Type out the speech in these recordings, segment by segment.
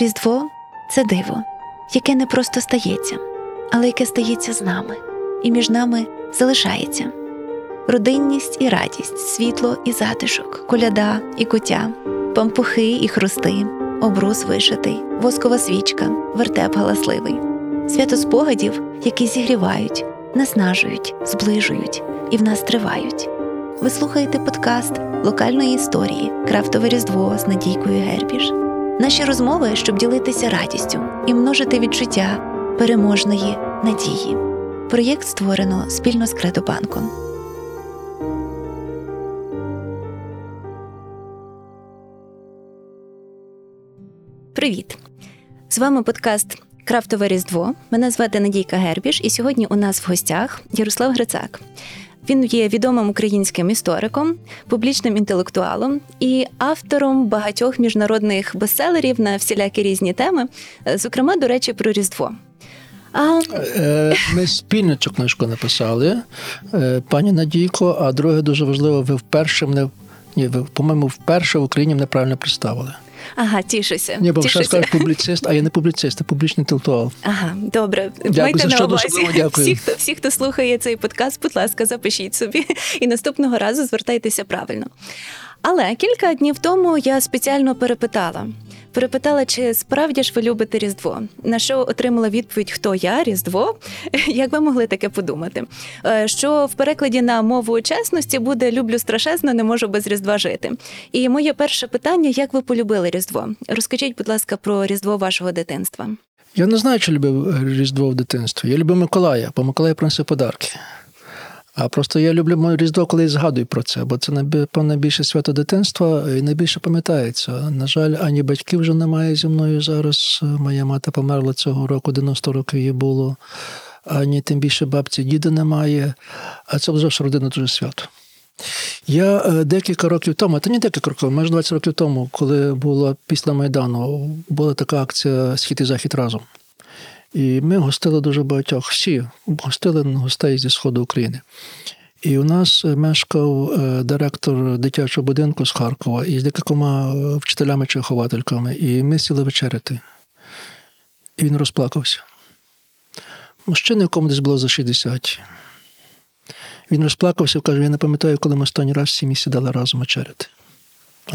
Різдво це диво, яке не просто стається, але яке стається з нами, і між нами залишається. Родинність і радість, світло і затишок, коляда і куття, пампухи і хрусти, обрус вишитий, воскова свічка, вертеп галасливий, свято спогадів, які зігрівають, наснажують, зближують і в нас тривають. Ви слухаєте подкаст локальної історії Крафтове Різдво з Надійкою Гербіш. Наші розмови, щоб ділитися радістю і множити відчуття переможної надії. Проєкт створено спільно з Кредобанком. Привіт! З вами подкаст Крафтове Різдво. Мене звати Надійка Гербіш, і сьогодні у нас в гостях Ярослав Грицак. Він є відомим українським істориком, публічним інтелектуалом і автором багатьох міжнародних бестселерів на всілякі різні теми, зокрема, до речі, про Різдво. А... Е, ми спільно цю книжку написали, е, пані Надійко. А друге дуже важливо, ви вперше мене ні, ви, по-моєму, вперше в Україні мене правильно представили. Ага, тішуся. Ні, бо ще скажеш публіцист, а я не публіцист, а публічний інтелектуал. Ага, добре. Дякую, Майте на увазі. Дякую. Всі, хто всі, хто слухає цей подкаст, будь ласка, запишіть собі і наступного разу звертайтеся правильно. Але кілька днів тому я спеціально перепитала. Перепитала, чи справді ж ви любите Різдво, на що отримала відповідь Хто я? Різдво? Як ви могли таке подумати? Е, що в перекладі на мову чесності буде люблю страшезно, не можу без Різдва жити. І моє перше питання: як ви полюбили Різдво? Розкажіть, будь ласка, про Різдво вашого дитинства. Я не знаю, чи любив Різдво в дитинстві. Я любив Миколая, бо Миколай приносив подарки. А просто я люблю моє різдво, коли я згадую про це, бо це найбільше свято дитинства і найбільше пам'ятається. На жаль, ані батьків вже немає зі мною зараз. Моя мати померла цього року, 90 років їй було, ані тим більше бабці, діда немає. А це вже родина дуже свято. Я е, декілька років тому, та не декілька років, майже 20 років тому, коли була після Майдану, була така акція Схід і захід разом. І ми гостили дуже багатьох. Всі гостили гостей зі Сходу України. І у нас мешкав е, директор дитячого будинку з Харкова із декількома е, вчителями чи виховательками. І ми сіли вечеряти. І він розплакався. Мужчина, якому десь було за 60. Він розплакався і каже: я не пам'ятаю, коли ми останній раз всі сідали разом вечеряти.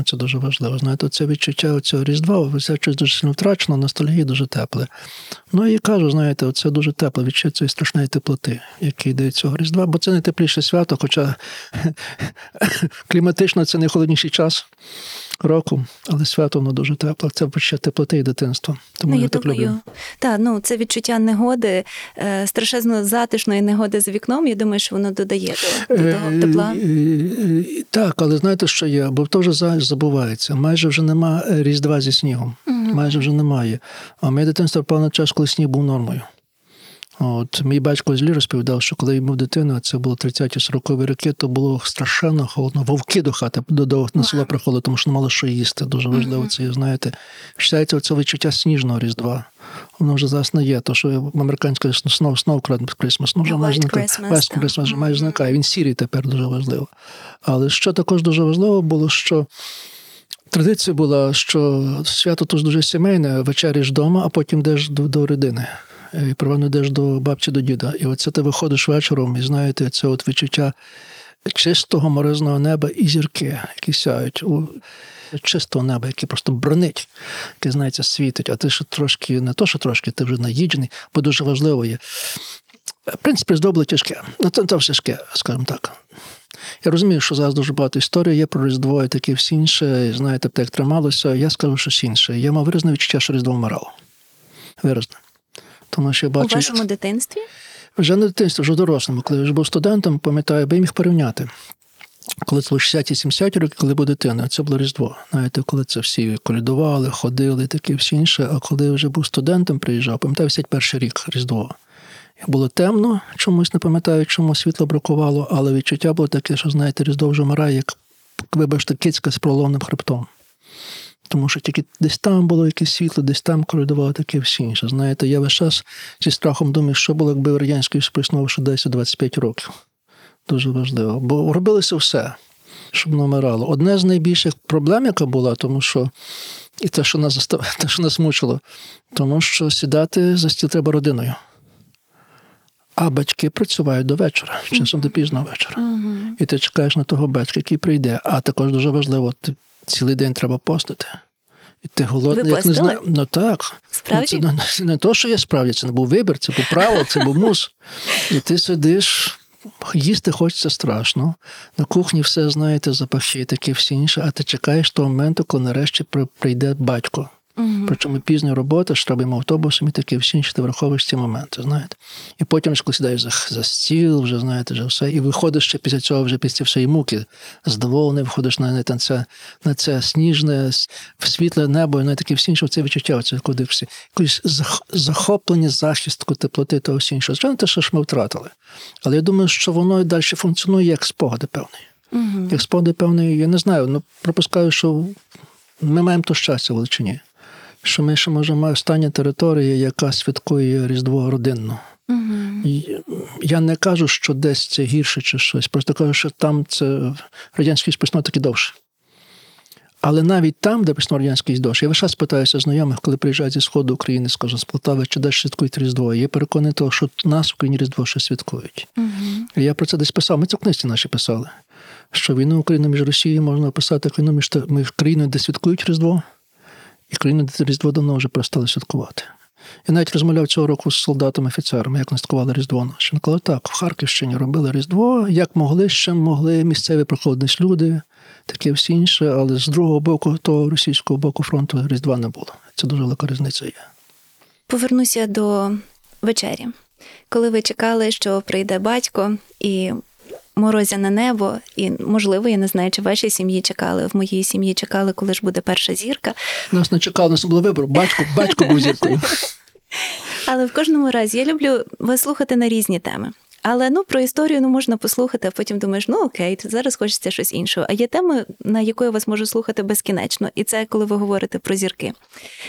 Це дуже важливо. Знаєте, це відчуття цього Різдва, це щось дуже сильно втрачено, ностальгія дуже тепле. Ну і кажу, знаєте, це дуже тепле відчуття цієї страшної теплоти, яке йде цього Різдва, бо це найтепліше свято, хоча кліматично це найхолодніший час року, але свято воно дуже тепле. Це почуття теплоти і дитинства. Тому ну, я, я так люблю. Так, ну це відчуття негоди, е, страшезно затишної негоди за вікном. Я думаю, що воно додає до, до того тепла. Так, але знаєте, що є? Бо то вже забувається. Майже вже нема різдва зі снігом. Угу. Майже вже немає. А моє дитинство певно час, коли сніг був нормою. От Мій батько злі розповідав, що коли він був дитиною, це було 30-40 роки, то було страшенно холодно. Вовки до хати до, до на село приходили, тому що не мало що їсти. Дуже важливо це, знаєте. Вважається, це відчуття сніжного різдва. Воно вже зараз не є. То, що американська снов снов Christmas, ну вже майже. West Christmas вже майже зникає. Він сірий тепер дуже важливо. Але що також дуже важливо було, що. Традиція була, що свято то дуже сімейне, вечеряш вдома, а потім йдеш до, до родини і приватно йдеш до бабці, до діда. І оце ти виходиш вечором, і знаєте, це от відчуття чистого морозного неба і зірки, які сяють у чистого неба, яке просто бронить, яке, знаєте, світить, а ти ще трошки, не то, що трошки, ти вже наїджений, бо дуже важливо є. В принципі, здобуло тяжке. Ну, це, все тяжке, скажімо так. Я розумію, що зараз дуже багато історій є про Різдво і таке всі інше. Знаєте, так трималося. Я скажу щось інше. Я мав виразне відчуття, що Різдво вмирало. Виразне. Тому що я бачу, У вашому дитинстві? Вже не дитинстві, вже дорослому. Коли я вже був студентом, пам'ятаю, би міг порівняти. Коли це було 60-70 років, коли був дитина, це було Різдво. Знаєте, коли це всі колядували, ходили, таке всі інше. А коли я вже був студентом, приїжджав, пам'ятаю, 51 рік Різдво. Було темно, чомусь не пам'ятаю, чому світло бракувало, але відчуття було таке, що, знаєте, Різдво вже вмирає, як вибачте, кицька з проломним хребтом. Тому що тільки десь там було якесь світло, десь там коридувало таке всі інше. Знаєте, я весь час зі страхом думаю, що було, якби в радянській проіснував ще 10-25 років. Дуже важливо. Бо робилося все, щоб не вмирало. Одне з найбільших проблем, яка була, тому що І те, що нас застав... те, що нас мучило, тому що сідати за стіл треба родиною. А батьки працюють до вечора, часом до пізного вечора. І ти чекаєш на того батька, який прийде. А також дуже важливо, ти цілий день треба постити. І ти голодний, Ви як не знаю. Ну так. Справді? Ну, Це не, не то, що я справді, це не був вибір, це був право, це був мус. І ти сидиш, їсти хочеться страшно. На кухні все, знаєте, запахи, таке всі інше, а ти чекаєш того моменту, коли нарешті прийде батько. Причому пізня робота, штабом автобусом і таке всі інші, ти враховуєш ці моменти, знаєте. І потім, коли сідаєш за, за стіл, вже знаєте, вже все, і виходиш ще після цього, вже після всієї муки, задоволений, виходиш на, на, це, на це сніжне, світле небо, і на таке всі інше, це відчуття, це куди всі. Якось зах- захоплення, захистку, теплоти того всі іншого. Звичайно, те, що ж ми втратили. Але я думаю, що воно і далі функціонує як спогади певний. Як спогади певний, я не знаю, ну пропускаю, що ми маємо то щастя в Величині що ми ще можемо остання територія, яка святкує Різдво родинно. І Я не кажу, що десь це гірше чи щось. Просто кажу, що там це радянський списно таки довше. Але навіть там, де письмо радянський довше, я весь час питаюся знайомих, коли приїжджають зі сходу України, скажімо, з Полтави, чи десь святкують Різдво. Я переконаний, того, що нас в Україні Різдво ще святкують. І я про це десь писав. Ми це в книжці наші писали. Що війну України між Росією можна описати як війну між країною, де святкують Різдво, і країни, Різдво давно вже перестали святкувати. Я навіть розмовляв цього року з солдатами-офіцерами, як вони святкували Різдво. Він казав, так, в Харківщині робили Різдво, як могли, ще могли місцеві проходились люди, таке всі інше, але з другого боку, того російського боку фронту Різдва не було. Це дуже велика різниця є. Повернуся до вечері, коли ви чекали, що прийде батько і морозяне небо, і можливо, я не знаю, чи в вашій сім'ї чекали. В моїй сім'ї чекали, коли ж буде перша зірка. Нас не чекали, нас було вибору. Батько, батько був зіркою. Але в кожному разі я люблю вас слухати на різні теми. Але ну про історію ну можна послухати, а потім думаєш, ну окей, зараз хочеться щось іншого. А є теми, на яку я вас можу слухати безкінечно, і це коли ви говорите про зірки.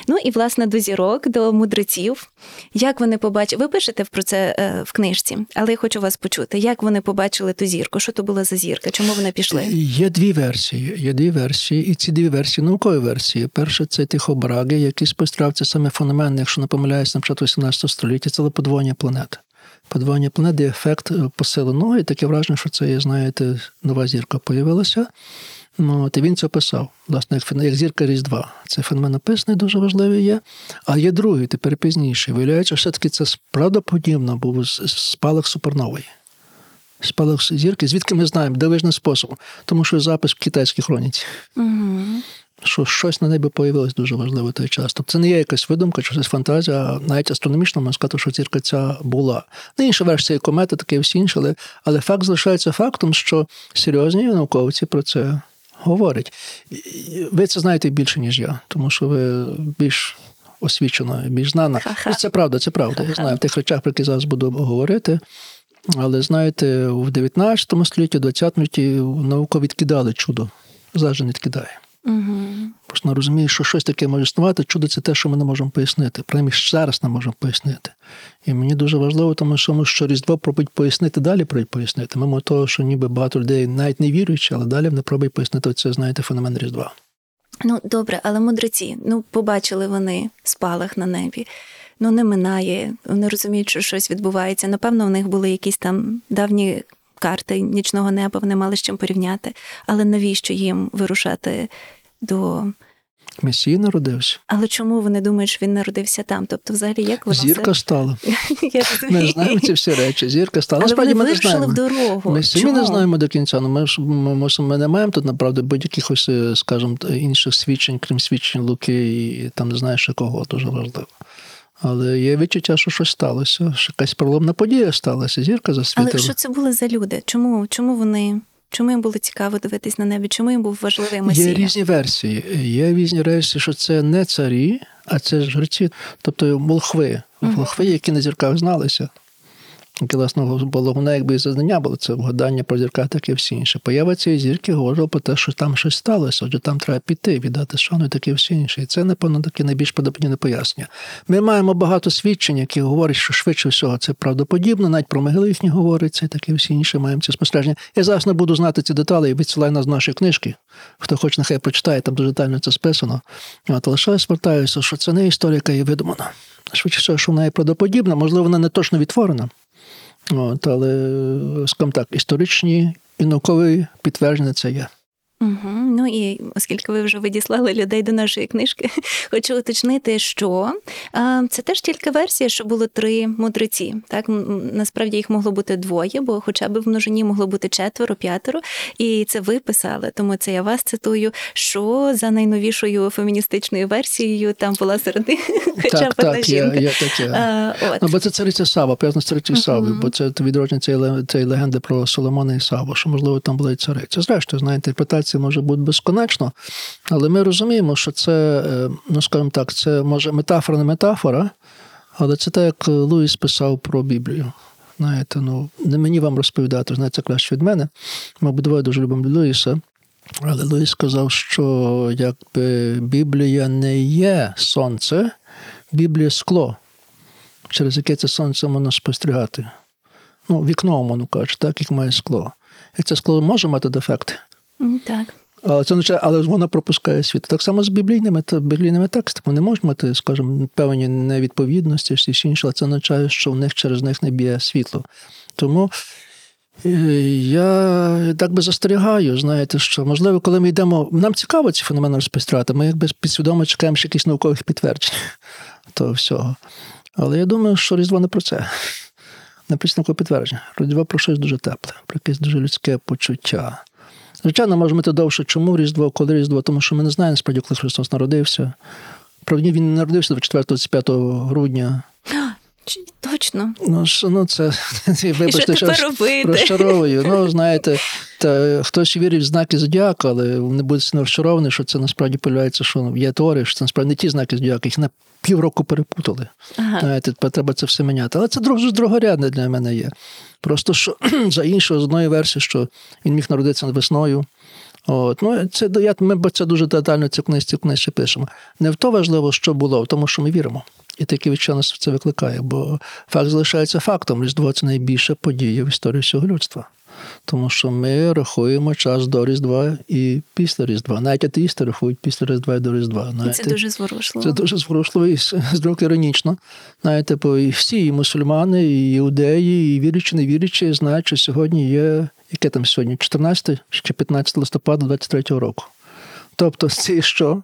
Ну і власне до зірок, до мудреців. Як вони побачили, ви пишете про це е, в книжці, але я хочу вас почути. Як вони побачили ту зірку? Що то була за зірка? Чому вони пішли? Є дві версії. Є дві версії, і ці дві версії наукові версії. Перша це Тихобраги, який спостерігав це саме феномен, якщо не помиляюсь, на початку 18 століття, це подвоєння планет. Подвоєння планет є ефект е, посиленого, і таке враження, що це знаєте, нова зірка появилася. Ну, і він це описав, власне, як, як зірка Різдва. Це феномен описаний, дуже важливий є. А є другий, тепер пізніший. Виявляється, що все-таки це правдоподібно був спалах супернової. Спалах зірки, звідки ми знаємо, дивижним способом, тому що запис в китайській хроніці, Угу. Що щось на небі появилось дуже важливо той час. Тобто це не є якась видумка, чи щось фантазія, навіть астрономічно можна сказати, що зірка ця була. Ну, інша версія комета, таке всі інше, але, але факт залишається фактом, що серйозні науковці про це говорять. Ви це знаєте більше, ніж я, тому що ви більш освічена, більш знана. Ха-ха. Це правда, це правда. Я Ха-ха. знаю в тих речах, про які зараз буду говорити. Але знаєте, в 19 столітті, в 20 столітті наука відкидали чудо. Зараз же не відкидає. Угу. Просто не розуміє, що щось таке може існувати. Чудо це те, що ми не можемо пояснити. Принаймні зараз не можемо пояснити. І мені дуже важливо, тому що, тому що Різдво пробують пояснити далі, пробують пояснити. Мимо того, що ніби багато людей навіть не віруючи, але далі вони пробують пояснити це, знаєте, феномен Різдва. Ну, добре, але мудреці, ну, побачили вони спалах на небі. Ну, не минає, вони розуміють, що щось відбувається. Напевно, у них були якісь там давні карти нічного неба, вони мали з чим порівняти. Але навіщо їм вирушати до. Месій народився. Але чому вони думають, що він народився там? Тобто, взагалі, як воно Зірка стала. все? Я. Ми знаємо ці всі речі. Зірка стала. Але Насправді вони ми не вирушили знаємо. в дорогу. Ми самі не знаємо до кінця. Ну ми ж ми, мусимо- ми не маємо тут направду будь-яких ось, е, скажімо, інших свідчень, крім свідчень Луки, і там не знаєш кого, дуже важливо. Але є відчуття, що щось сталося, що якась проломна подія сталася. Зірка засвітила. Але що це були за люди? Чому, чому вони? Чому їм було цікаво дивитись на небі? Чому їм був важливий Месія? Є різні версії. Є різні версії, що це не царі, а це жреці, тобто молхви, молхви, які на зірках зналися. Власне головне, якби і зазнання було це вгадання про зірка, так і всі інше. Поява цієї зірки говорила про те, що там щось сталося, отже, там треба піти, віддати шану і таке все інше. І це, напевно, таке найбільш подобне пояснення. Ми маємо багато свідчень, які говорять, що швидше всього це правдоподібно, навіть про могили їхні говориться, і таке всі інше маємо ці спостереження. Я зараз не буду знати ці деталі і відсилаю нас з нашої книжки. Хто хоче, нехай прочитає, там дуже детально це списано. От, лише я звертаюся, що це не історія, яка є видумана. Швидше всього, що вона є правдоподібна, можливо, вона не точно відтворена. От, але, скажімо так, історичні і наукові підтвердження це є. Угу. Ну і оскільки ви вже відіслали людей до нашої книжки, хочу уточнити, що а, це теж тільки версія, що було три мудреці. Так насправді їх могло бути двоє, бо хоча б в множині могло бути четверо, п'ятеро, і це ви писали. Тому це я вас цитую. Що за найновішою феміністичною версією там була серед них хоча так, б одна так, жінка. Є, є таке. А, от. Ну, бо це цариця Сава, пов'язано з царицею Сави, бо це відродження цієї, цієї легенди про Соломона і Саву, що, можливо, там була і цариця. Зрештою, знає, інтерпретація може бути безконечно, але ми розуміємо, що це, е, ну скажімо так, це може метафора, не метафора, але це так, як Луїс писав про Біблію. Знаєте, ну не мені вам розповідати, знаєте, це краще від мене. Ми обидвоє дуже любимо Луїса. Але Луїс сказав, що якби Біблія не є сонце, Біблія скло, через яке це сонце можна спостерігати. Ну, вікно, воно каже, так, як має скло. І це скло може мати дефекти. Так. Це означає, але вона пропускає світло. Так само з біблійними та біблійними текстами. Вони можуть мати, скажімо, певні невідповідності, всі інші, але це означає, що в них через них не б'є світло. Тому е, я так би застерігаю, знаєте, що можливо, коли ми йдемо, нам цікаво ці феномени розпостерігати, ми якби підсвідомо чекаємо ще якісь наукових підтверджень того всього. Але я думаю, що Різдво не про це. Не про підтвердження. Різдво про щось дуже тепле, про якесь дуже людське почуття. Звичайно, може бути довше, чому Різдво, коли Різдво, тому що ми не знаємо насправді, коли Христос народився. Правда, він не народився 24-25 грудня. Точно. Ну, ну це вибачте, що розчаровую. Ну, знаєте, та, хтось вірить в знаки зодіака, але не буде сильно розчарований, що це насправді появляється, що є теорія, що це насправді не ті знаки зодіака, їх на півроку перепутали. Ага. Знаєте, треба це все міняти. Але це дуже другорядне для мене є. Просто що за іншого, з одної версії, що він міг народитися весною. От, ну, це, я, ми це дуже детально ці книжці, книжці пишемо. Не в то важливо, що було, в тому, що ми віримо. І таке відчуття це викликає, бо факт залишається фактом. Різдво це найбільша подія в історії всього людства. Тому що ми рахуємо час до Різдва і після Різдва. Навіть атеїсти рахують після Різдва і до Різдва. І це дуже зворушливо. Це дуже зворушливо і з з іронічно. Знаєте, бо і всі, і мусульмани, і іудеї, і вірячі, не вірячі, знають, що сьогодні є, яке там сьогодні, 14 чи 15 листопада 23 року. Тобто, це що?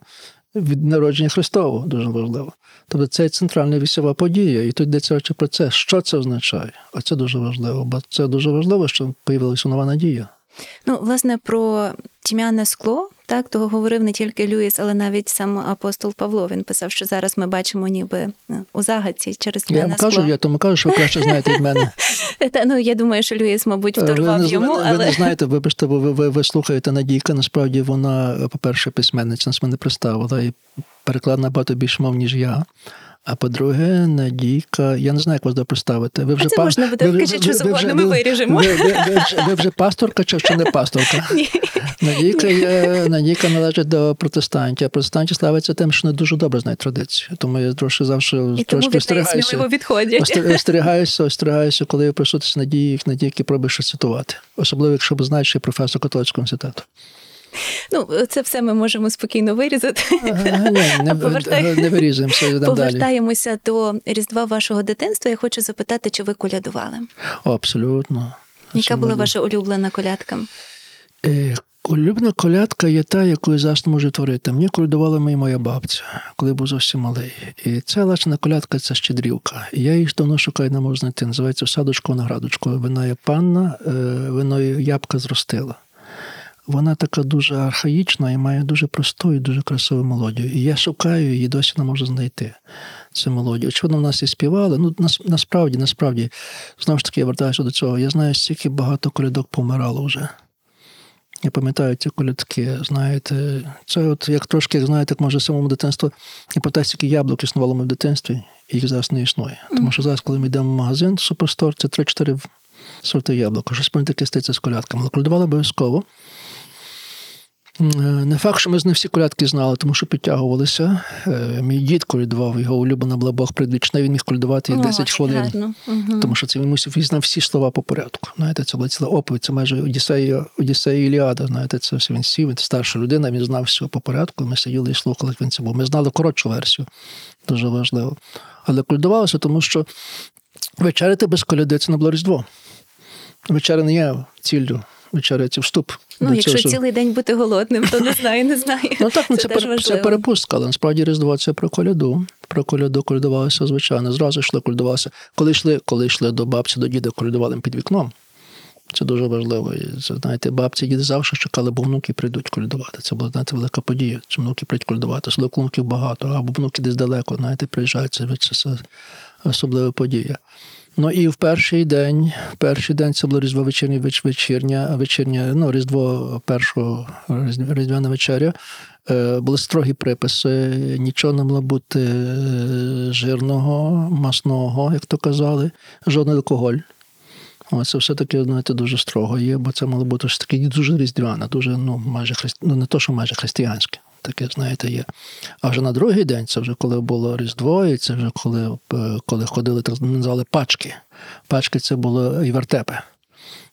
Від народження Христового дуже важливо. Тобто це центральна вісова подія, і тут йдеться про це. Що це означає? А це дуже важливо, бо це дуже важливо, що появилася нова надія. Ну, власне, про тьмяне скло, так, того говорив не тільки Люїс, але навіть сам апостол Павло. Він писав, що зараз ми бачимо ніби е, у загадці через Я вам кажу, я тому кажу, що ви краще знаєте від мене. Та, ну, я думаю, що Люїс, мабуть, Ви вторгав йому, ви, але ви не знаєте, вибачте, бо ви, ви, ви слухаєте Надійка. Насправді вона, по-перше, письменниця нас мене представила і переклад набагато більш мов, ніж я. А по-друге, Надійка, я не знаю, як вас до представити. Ви вже це па- можна буде, ви- ви- кажіть, що ви- ви завгодно, ми виріжемо. Ви, ви, ви, вже- ви вже пасторка чи ще не пасторка? Ні. Надійка, є, Надійка належить до протестантів, а протестанті славиться тим, що не дуже добре знають традицію. Тому я трошки завжди І трошки остерігаюся. Остерігаюся, остерігаюся, коли я присутність надії, надійки пробуєш щось цитувати. Особливо, якщо б знаєш, що я професор католицького університету. Ну, це все ми можемо спокійно вирізати. Ага, не, Повертай- не вирізуємося, йдемо далі. Повертаємося до Різдва вашого дитинства. Я хочу запитати, чи ви колядували? О, абсолютно. Яка була Абсолютно. ваша улюблена колядка? Е, Улюблена колядка є та, яку я зараз можу творити. Мені колядувала моя моя бабця, коли був зовсім малий. І ця лачна колядка це щедрівка. І я її давно шукаю, не можу знайти. Називається садочку наградочку. Вона є панна, е, вино ябка зростила. Вона така дуже архаїчна і має дуже просту і дуже красиву мелодію. І я шукаю її, досі не можу знайти цю мелодію. Очевидно, в нас і співали. Ну, нас, насправді, насправді, знову ж таки, я вертаюся до цього. Я знаю, стільки багато колядок помирало вже. Я пам'ятаю ці колядки, знаєте, це от як трошки, знаєте, як може самому дитинстві. Я пам'ятаю, скільки яблук існувало ми в дитинстві, їх зараз не існує. Тому що зараз, коли ми йдемо в магазин, суперстор, це 3-4 сорти яблука. Щось таке стається з колядками. Але колядували обов'язково. Е, Не факт, що ми з них всі колядки знали, тому що підтягувалися. Е, Мій дід колядував, його улюблена була Бог предвічна, він міг колядувати їх 10 хвилин. Тому що це він мусив він знав всі слова по порядку. Знаєте, це була ціла оповідь, це майже Одіссея, Одіссея Іліада. Знаєте, це все він сів, він старша людина, він знав все по порядку. Ми сиділи і слухали, як він це був. Ми знали коротшу версію, дуже важливо. Але колядувалося, тому що вечеряти без коляди це не було Різдво. Вечеря не є ціллю. Вечеря це вступ. Ну, до якщо цього, цілий день бути голодним, то не знаю, не знаю. Ну так, ну це, пер- це перепустка, але насправді Різдво це про коляду. Про коляду колядувалося, звичайно. Зразу йшли, колядувалося. Коли йшли, коли йшли до бабці, до діда, колядували під вікном. Це дуже важливо. І це, знаєте, бабці, діди завжди чекали, бо внуки прийдуть колядувати. Це була знаєте, велика подія. Що внуки прийдуть колядувати. Особливо внуків багато, або внуки десь далеко, знаєте, приїжджають. Це, це, це особлива подія. Ну і в перший день, перший день це було Різдво вечірня, вечірня, вечірня, ну, Різдво першого Різдвяна вечеря. Е, Були строгі приписи, нічого не мало бути е, жирного, масного, як то казали, жодний алкоголь. Це все-таки, знаєте, дуже строго є, бо це мало бути ж таки дуже різдвяне, дуже, ну, майже христи... ну, не то, що майже християнське. Таке, знаєте, є. А вже на другий день, це вже коли було Різдво, і це вже коли, е, коли ходили, так називали пачки. Пачки це було і вертепи.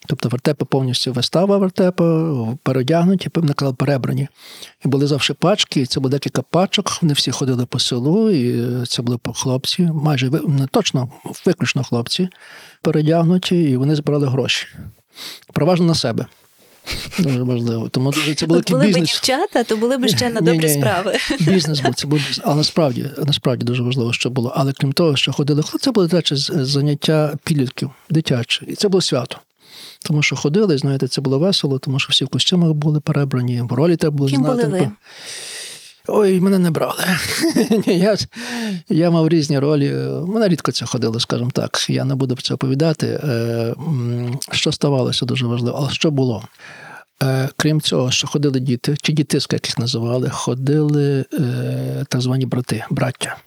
Тобто вертепи повністю вистава вертепа, переодягнуті, казали, перебрані. І були завжди пачки, і це було декілька пачок. Вони всі ходили по селу, і це були хлопці, майже не точно, виключно хлопці, передягнуті, і вони збирали гроші. Переважно на себе. Дуже важливо. Тому дуже це було От були б дівчата, то були б ще на добрі ні, ні. справи. Бізнес був, це був бізнес. Але насправді, насправді дуже важливо, що було. Але крім того, що ходили, це були речі, заняття підлітків, дитячі. І це було свято. Тому що ходили, знаєте, це було весело, тому що всі в костюмах були перебрані, в ролі треба було Ким знати. були ви? Ой, мене не брали. Я, я мав різні ролі. Мене рідко це ходило, скажімо так. Я не буду про це оповідати. Е, Що ставалося дуже важливо, але що було? Е, Крім цього, що ходили діти, чи дітиська, як їх називали, ходили е, так звані брати, браття.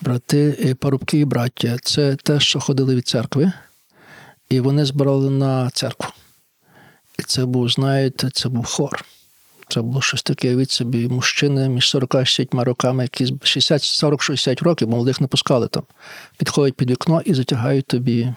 Брати, парубки і браття. Це те, що ходили від церкви, і вони збирали на церкву. І це був, знаєте, це був хор. Це було щось таке від собі. Мужчини між 40 і 60 роками, які з 60, 40-60 років, молодих не пускали там. Підходять під вікно і затягають тобі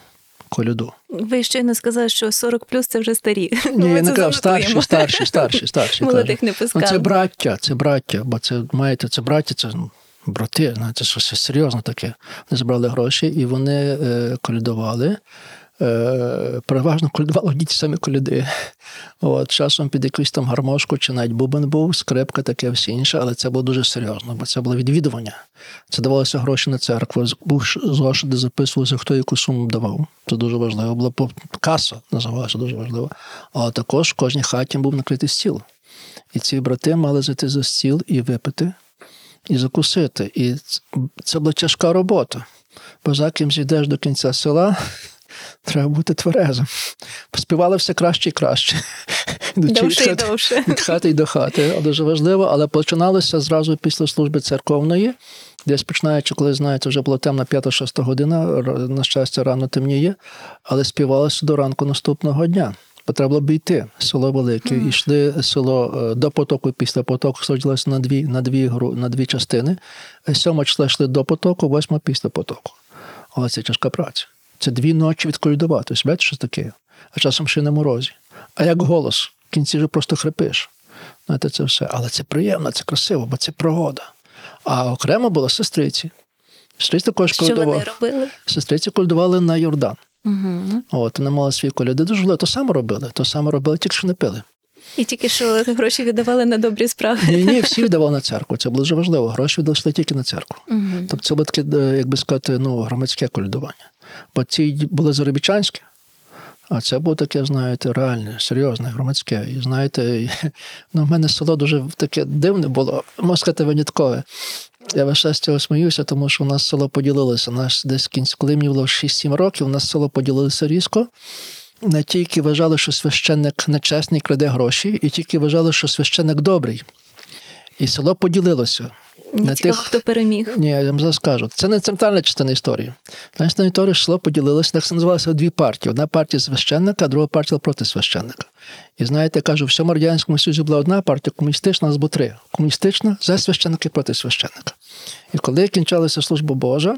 коляду. Ви щойно сказали, що 40 плюс це вже старі. Ні, я не казав, старші, старші, старші, старші. Молодих не Ну, це браття, це браття, бо це, маєте, це браття, це ну, брати, знаєте, щось серйозне таке. Вони збирали гроші і вони е, колядували. Е, переважно колядували одні ті самі коляди. От, часом під якусь там гармошку чи навіть бубен був, скрипка, таке все інше, але це було дуже серйозно, бо це було відвідування. Це давалося гроші на церкву. Був зошит, де записувалося, хто яку суму давав. Це дуже важливо. Була каса, називалася дуже важливо. Але також в кожній хаті був накритий стіл. І ці брати мали зайти за стіл і випити, і закусити. І це була тяжка робота. Бо за ким зійдеш до кінця села, треба бути тверезим. Співали все краще і краще. Довше і довше. Від хати й до хати. Дуже важливо, але починалося зразу після служби церковної. Десь починаючи, коли знаєте, вже була темна 5-6 година, на щастя, рано темніє, але співалося до ранку наступного дня. Бо треба було б йти. Село велике. І йшли село е, до потоку після потоку сходилося на дві, на дві, на дві частини. Сьома числа йшли до потоку, восьма після потоку. Але це тяжка праця. Це дві ночі відколюдувати. Знаєте, що таке? А часом ще на морозі. А як голос? В кінці вже просто хрипиш. Знаєте, це все. Але це приємно, це красиво, бо це пригода. А окремо було сестриці. Сестриці також Що вони робили? Сестриці колядували на Йордан. Угу. От, вони мали свої коляди. Дуже важливо. То саме робили. То саме робили, тільки що не пили. І тільки що гроші віддавали на добрі справи. Ні, ні, всі віддавали на церкву. Це було дуже важливо. Гроші віддали тільки на церкву. Угу. Тобто це було таке, е, як би сказати, ну, громадське колядування. Бо ці були заробітчанські, а це було таке, знаєте, реальне, серйозне, громадське. І знаєте, ну, в мене село дуже таке дивне було, можна сказати, виняткове. Я весь час цього сміюся, тому що у нас село поділилося. Наш десь в кінці, коли мені було 6-7 років, у нас село поділилося різко. Не тільки вважали, що священник нечесний краде гроші, і тільки вважали, що священник добрий. І село поділилося. На цікаво, тих- хто переміг. Ні, я вам зараз скажу. Це не центральна частина історії. Центральна історія йшло, поділилося, так це називалося дві партії. Одна партія священника, а друга партія проти священника. І знаєте, я кажу, в всьому радянському Союзі була одна партія, комуністична, у нас було три. Комуністична за священника і проти священника. І коли кінчалася служба Божа,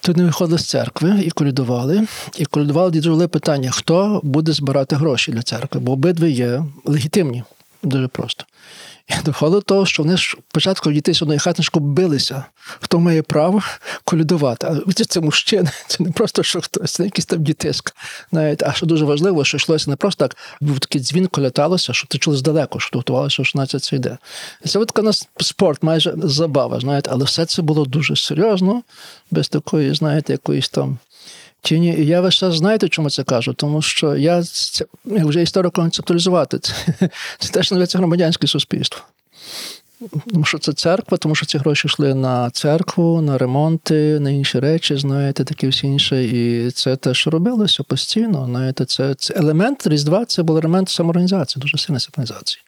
то вони виходили з церкви і колядували. І колядували і питання, хто буде збирати гроші для церкви, бо обидві є легітимні. Дуже просто. Доходило до того, що вони ж спочатку дітей з одної хатиночку билися, хто має право колядувати. А це мужчини, це не просто що хтось, це якийсь там дітиська. Навіть, а що дуже важливо, що йшлося не просто так, був такий дзвін коляталося, що ти чули здалеку, що готувалося, що на це йде. Це от нас спорт, майже забава, знаєте, але все це було дуже серйозно, без такої, знаєте, якоїсь там. Тіні, і я весь час знаєте, чому це кажу? Тому що я це вже історико концептуалізувати. Це, це теж називається громадянське суспільство. Тому що це церква, тому що ці гроші йшли на церкву, на ремонти, на інші речі, знаєте, такі всі інші. І це те, що робилося постійно. Знаєте, це, це елемент Різдва, це був елемент самоорганізації, дуже сильна самоорганізація.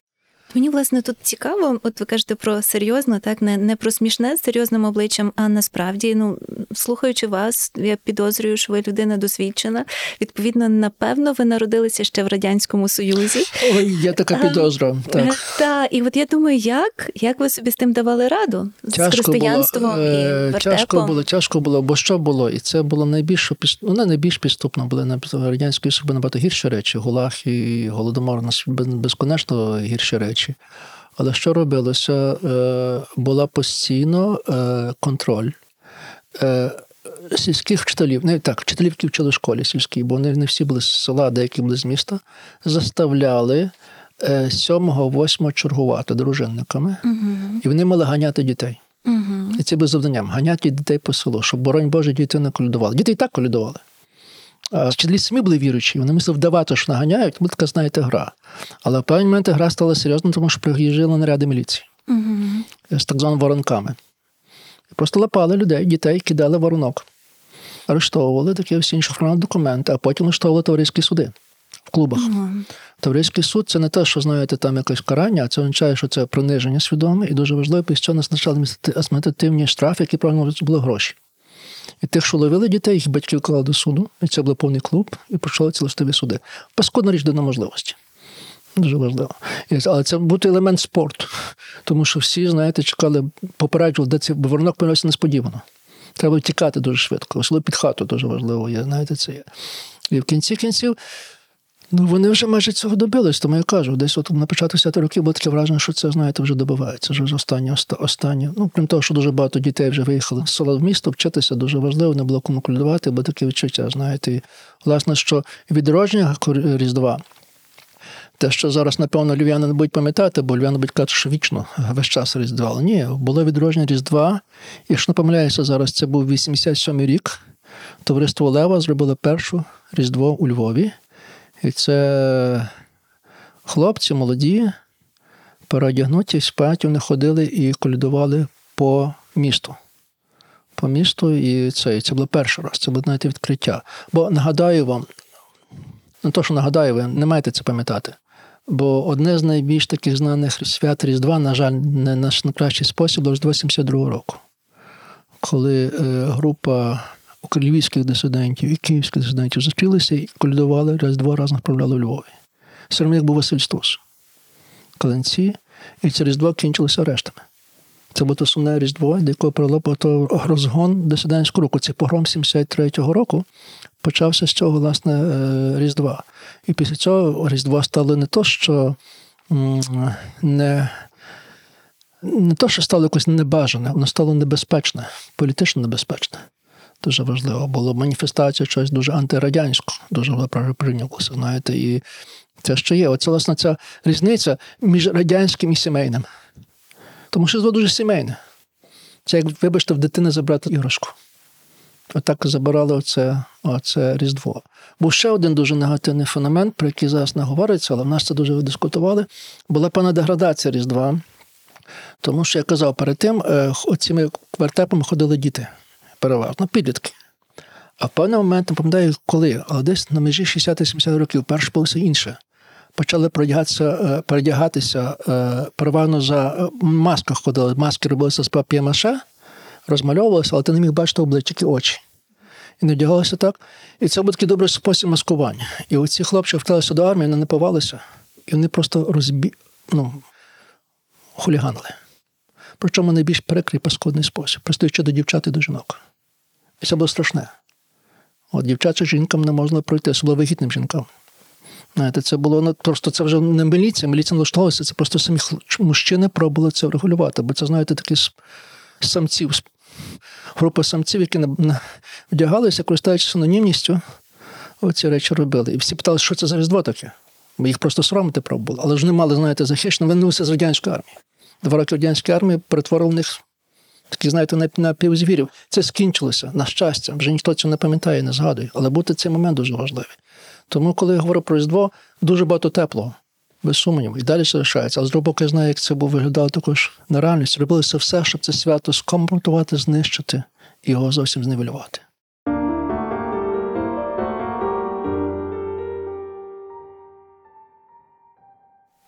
Мені власне тут цікаво, от ви кажете про серйозно, так не, не про смішне з серйозним обличчям, а насправді, ну слухаючи вас, я підозрюю, що ви людина досвідчена. Відповідно, напевно, ви народилися ще в радянському союзі. Ой, є така підозра. Так. Та і от я думаю, як, як ви собі з тим давали раду з християнством було, і е, вертепом? тяжко було, тяжко було, бо що було? І це було найбільш піс- ну, найбільш підступно, були на радянської собі набагато гірші речі. Гулаг і голодомор нас безконечно гірші речі. Але що робилося? Е, була постійно е, контроль. Е, Сільських вчителів, не так, вчителів, які вчили в школі сільській, бо вони не всі були з села, деякі були з міста, заставляли е, 7-8 чергувати дружинниками, Угу, і вони мали ганяти дітей. угу. І це було завданням ганяти дітей по селу, щоб, боронь Боже, діти не колядували. Діти і так колядували. Вчителі самі були віруючі, вони мусили вдавати, що наганяють, була така, знаєте, гра. Але в певний момент гра стала серйозно, тому що приїжджали наряди міліції Угу. з так званими воронками. І просто лапали людей, дітей, кидали воронок. Арештовували такі всі інші оформляли документи, а потім арештовували товариські суди в клубах. Товариський суд це не те, що знаєте, там якесь карання, а це означає, що це приниження свідоме, і дуже важливо, після цього назначали адміністративні штрафи, які правильно були гроші. І тих, що ловили дітей, їх батьків клали до суду, і це був повний клуб, і почали листові суди. Паскудна річ дана можливості. Дуже важливо. Але це бути елемент спорту. Тому що всі, знаєте, чекали, попереджували, де це воронок появився несподівано. Треба тікати дуже швидко. Особливо під хату дуже важливо є. Знаєте, це є. І в кінці кінців Ну, вони вже майже цього добились, тому я кажу, десь от на початку 10 років було таке враження, що це, знаєте, вже добивається. Вже останнє, оста- останнє. Ну, крім того, що дуже багато дітей вже виїхали з села в місто, вчитися дуже важливо, не було кому колядувати, бо таке відчуття, знаєте. І, власне, що відродження Різдва. Те, що зараз, напевно, львів'яни не будуть пам'ятати, бо львів'яни будуть казати, що вічно весь час Різдва. Але ні, було відродження Різдва. Якщо не помиляюся, зараз це був 87-й рік. Товариство Лева зробило першу Різдво у Львові. І це хлопці молоді, переодягнуті, спать, вони ходили і колядували по місту. По місту, і це, і це було перший раз, це було навіть відкриття. Бо нагадаю вам, не то, що нагадаю, ви не маєте це пам'ятати. Бо одне з найбільш таких знаних свят Різдва, на жаль, не наш найкращий спосіб, було з 82 року, коли е, група львівських дисидентів і київських дисидентів зустрілися і колядували раз два рази направляли у Львові. Серед них був Василь Стус, Каленці, і це Різдво кінчилося арештами. Це було то сумне Різдво, до якого то розгон дисидентського року. Це погром 73-го року почався з цього, власне, е, Різдва. І після цього Різдво стало не то, що не, не то, що стало якось небажане, воно стало небезпечне, політично небезпечне. Дуже важливо було маніфестація чогось дуже антирадянського, дуже прийнялося, знаєте, і це ще є. Оце, власне, ця різниця між радянським і сімейним. Тому що зло дуже сімейне. Це як, вибачте, в дитини забрати іграшку. Отак забирали оце, оце Різдво. Був ще один дуже негативний феномен, про який зараз не говориться, але в нас це дуже видискутували. Була певна деградація Різдва. Тому що я казав, перед тим е, оціми вертепами ходили діти, переважно, підлітки. А в певний момент, не пам'ятаю, коли, але десь на межі 60-70 років перше булося інше. почали передягатися, е, передягатися е, переважно за е, масках ходили. Маски робилися з пап'є-маше, розмальовувалися, але ти не міг бачити обличчя тільки очі. І не вдягалися так. І це був такий добрий спосіб маскування. І оці хлопці вталися до армії, вони не повалися, і вони просто розбі... ну, хуліганили. Причому найбільш прикрий паскудний спосіб, пристаючи до дівчат і до жінок. Це було страшне. От дівчачим жінкам не можна пройти, особливо вагітним жінкам. Знаєте, це було ну, просто це вже не міліція, міліція не влаштовувалася, це просто самі мужчини пробували це врегулювати. Бо це, знаєте, такі самців, група самців, які вдягалися, користуючись анонімністю, оці речі робили. І всі питали, що це за різдво таке. Бо їх просто соромити пробували. Але ж не мали, знаєте, захищено, вернулися з радянської армії. Два роки радянської армії перетворили в них такі, знаєте, на, на півзвірів. Це скінчилося, на щастя. Вже ніхто цього не пам'ятає, не згадує. Але бути цей момент дуже важливий. Тому, коли я говорю про Різдво, дуже багато теплого, без сумніву. І далі залишається. Але з другого боку, я знаю, як це було виглядало також на реальність. Робилося все, щоб це свято скомпрометувати, знищити і його зовсім зневелювати.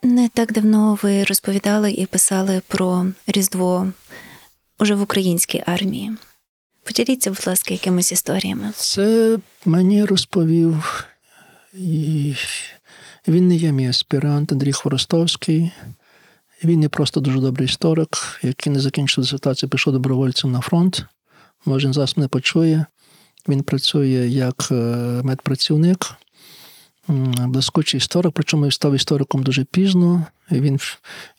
Не так давно ви розповідали і писали про Різдво уже в українській армії. Поділіться, будь ласка, якимись історіями. Це мені розповів. І він не є мій аспірант Андрій Хворостовський. Він не просто дуже добрий історик, який не закінчив дисертацію, пішов добровольцем на фронт. Може, він зараз мене почує. Він працює як е, медпрацівник, блискучий історик, причому став істориком дуже пізно. Він,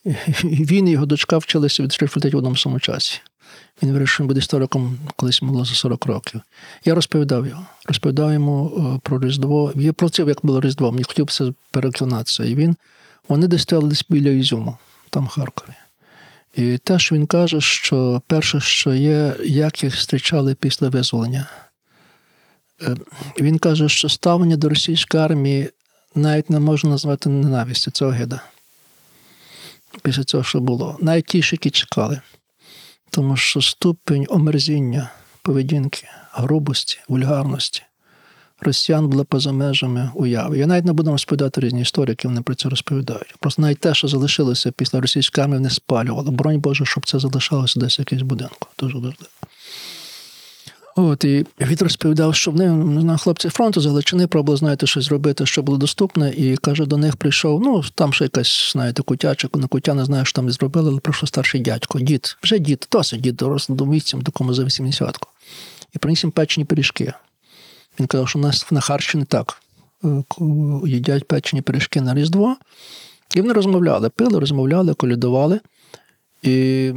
він і його дочка вчилися від факультетів в одному самому часі. Він вирішив, він буде істориком колись було за 40 років. Я розповідав його, розповідав йому е, про Різдво. Я працював, як було Різдво, мені хотів це переконатися. І він, вони десь стояли десь біля Ізюму, там в Харкові. І те, що він каже, що перше, що є, як їх зустрічали після визволення. Е, Він каже, що ставлення до російської армії навіть не можна назвати ненавистю, це огида. Після цього, що було. Навіть ті, які чекали. Тому що ступень омерзіння, поведінки, грубості, вульгарності росіян була поза межами уяви. Я навіть не буду розповідати різні історії, які вони про це розповідають. Просто навіть те, що залишилося після російської армії, не спалювали. Бронь Боже, щоб це залишалося десь в якийсь будинку. Дуже важливо. От, і він розповідав, що вони не знаю, хлопці фронту з Галичини пробували, знаєте, щось зробити, що було доступне, і каже, до них прийшов, ну, там ще якась, знаєте, кутяча, на кутя не знаю, що там зробили, але прийшов старший дядько, дід, вже дід, досить дід, дорослий до віцям, такому за 80-ку. І приніс їм печені пиріжки. Він казав, що у нас на Харщині так е, їдять печені пиріжки на Різдво. І вони розмовляли, пили, розмовляли, колядували. І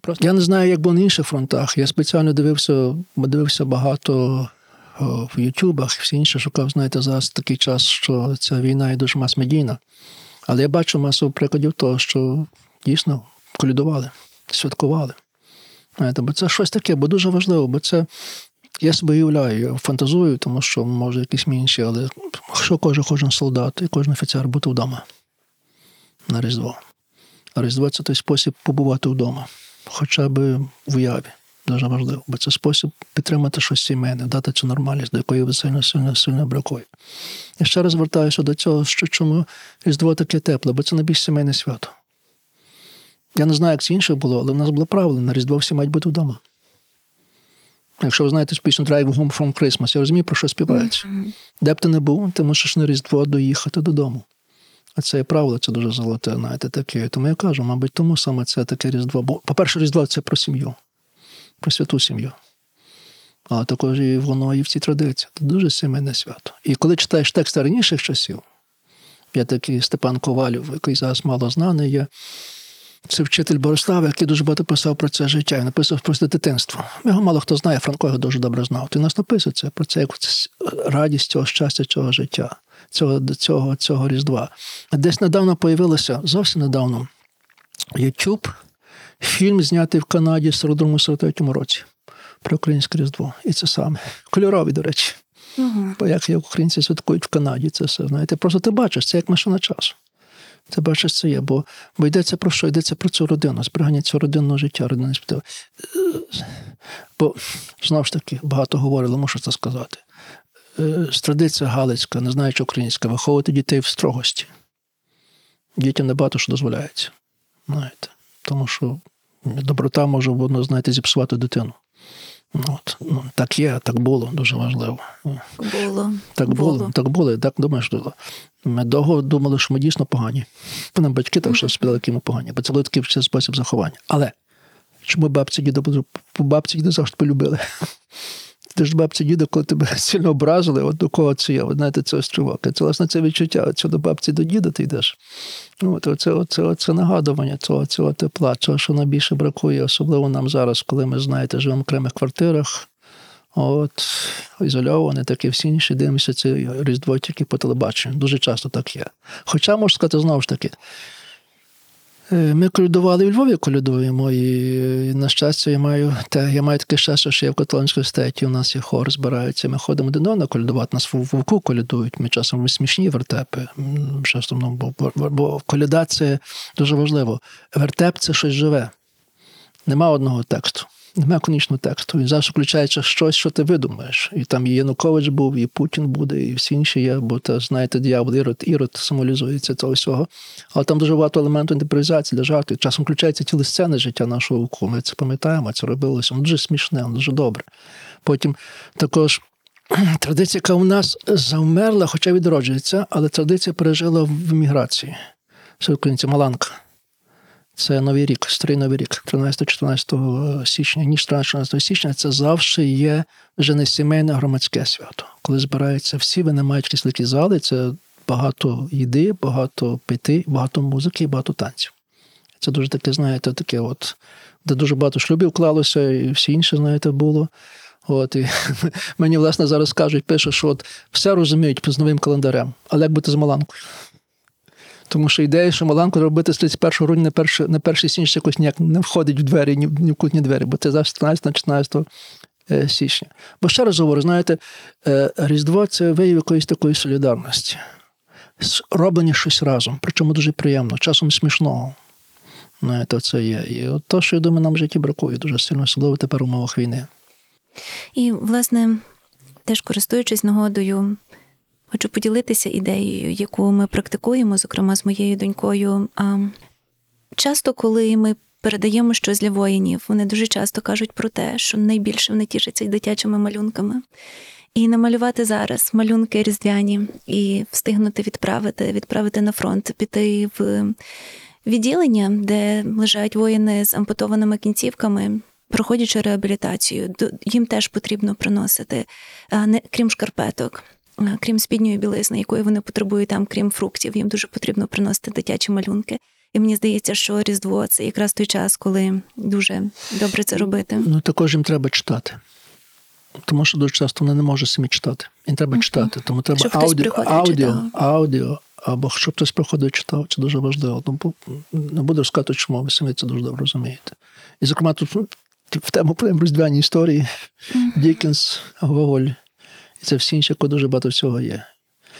Просто я не знаю, як було на інших фронтах. Я спеціально дивився, дивився багато о, в Ютубах, всі інші шукав, знаєте, зараз такий час, що ця війна є дуже мас-медійна. Але я бачу масу прикладів того, що дійсно колядували, святкували. Знаєте, бо це щось таке, бо дуже важливо, бо це. Я себе уявляю, фантазую, тому що може якісь інші, але що каже кожен солдат і кожен офіцер бути вдома на Різдво. А Різдво це той спосіб побувати вдома хоча б в уяві. Дуже важливо, бо це спосіб підтримати щось сімейне, дати цю нормальність, до якої ви сильно сильно сильно бракує. Я ще раз звертаюся до цього, що чому Різдво таке тепле, бо це найбільш сімейне свято. Я не знаю, як це інше було, але в нас було правило, на Різдво всі мають бути вдома. Якщо ви знаєте пісню Drive Home from Christmas, я розумію, про що співається. Де б ти не був, ти мусиш на Різдво доїхати додому. А це є правило, це дуже золоте, знаєте, таке. Тому я кажу, мабуть, тому саме це таке Різдво. Бо, по-перше, Різдво це про сім'ю, про святу сім'ю. А також і воно і в цій традиції. Це дуже сімейне свято. І коли читаєш тексти раніших часів, є такий Степан Ковалів, який зараз мало знаний є. Це вчитель Борислава, який дуже багато писав про це життя і написав про це дитинство. Його мало хто знає, Франко його дуже добре знав. Ти нас написується про це як радість цього щастя, цього життя, цього, цього, цього Різдва. Десь недавно появилося, зовсім недавно, YouTube, фільм, знятий в Канаді в 42-43 році про українське Різдво. І це саме. Кольоровий, до речі. Угу. Бо як як українці святкують в Канаді, це все. Знаєте, просто ти бачиш, це як машина часу. Ти бачиш, це є, бо, бо йдеться про що? Йдеться про цю родину, зберігання цього родинного життя, родинне співтив. Бо знову ж таки багато говорили, мушу це сказати. Е, традиція галицька, не знаючи українська, виховувати дітей в строгості. Дітям небагато що дозволяється. Знаєте. Тому що доброта може воно, знаєте, зіпсувати дитину. От. Ну, Так є, так було, дуже важливо. Було. Так було, було. так було, так думаєш. Ми довго думали, що ми дійсно погані. Мене батьки так що спитали, які ми погані, бо це був такий спосіб заховання. Але чому бабці діда бабці діда завжди полюбили? Ти ж бабці діда, коли тебе сильно образили, от до кого це є, ви знаєте, це острівок. Це власне це відчуття. Це до бабці до діда ти йдеш. От, оце, оце, оце нагадування цього, цього тепла, цього, що найбільше бракує, особливо нам зараз, коли ми, знаєте, живемо в окремих квартирах. От, ізольовані, такі всі інші дивимося ці різдво тільки по телебаченню. Дуже часто так є. Хоча, можу сказати, знову ж таки, ми колядували у Львові, колядуємо, і на щастя, я маю те, я маю таке щастя, що я в католицькій статі, у нас є хор, збираються. Ми ходимо до одного колядувати, нас в вовку колядують. Ми часом смішні вертепи. Часом, бо, бо коляда це дуже важливо. Вертеп це щось живе. Нема одного тексту. Немає конічного тексту. І завжди включається щось, що ти видумаєш. І там і Янукович був, і Путін буде, і всі інші є, бо та, знаєте, дьявол, ірод, ірод символізується того всього. Але там дуже багато елементів інтерпретації для жарту. Часом включаються цілі сцени життя нашого вуку. Ми це пам'ятаємо, це робилося. Воно дуже смішне, воно дуже добре. Потім також. Традиція, яка у нас завмерла, хоча відроджується, але традиція пережила в еміграції. Це українці Маланка. Це новий рік, старий новий рік, 13-14 січня, ніж 13-14 січня, це завжди є вже не сімейне громадське свято. Коли збираються всі, вони мають якісь великі зали, це багато їди, багато пити, багато музики багато танців. Це дуже таке, знаєте, таке, от, де дуже багато шлюбів клалося, і всі інше, знаєте, було. От, і Мені, власне, зараз кажуть, пише, що от все розуміють з новим календарем, але як бути з Маланкою? Тому що ідея, що Маланку робити з 31 грудня на перший, на перший січня якось ніяк не входить в двері, ні, ні в кутні двері, бо це завжди 13 на 14 е, січня. Бо ще раз говорю, знаєте, е, Різдво це вияв якоїсь такої солідарності. Роблення щось разом, причому дуже приємно, часом смішного. Знаєте, це є. І от то, що я думаю, нам в житті бракує дуже сильно, особливо тепер у умовах війни. І, власне, теж користуючись нагодою, Хочу поділитися ідеєю, яку ми практикуємо, зокрема з моєю донькою. Часто, коли ми передаємо щось для воїнів, вони дуже часто кажуть про те, що найбільше вони тішаться дитячими малюнками. І намалювати зараз малюнки різдвяні і встигнути відправити, відправити на фронт, піти в відділення, де лежать воїни з ампутованими кінцівками, проходячи реабілітацію. Їм теж потрібно приносити, крім шкарпеток. Е, крім спідньої білизни, якої вони потребують там, крім фруктів, їм дуже потрібно приносити дитячі малюнки. І мені здається, що Різдво це якраз той час, коли дуже добре це робити. Ну також їм треба читати. Тому що дуже часто вони не можуть самі читати. Їм треба uh-huh. читати. Тому треба щоб аудіо, аудіо, аудіо, або щоб хтось приходив читав, це дуже важливо. Ну, не буду сказати, чому ви самі це дуже добре розумієте. І, зокрема, тут в тему різдвяні історії uh-huh. Дікенс, Гоголь. І це всі інші, дуже багато всього є.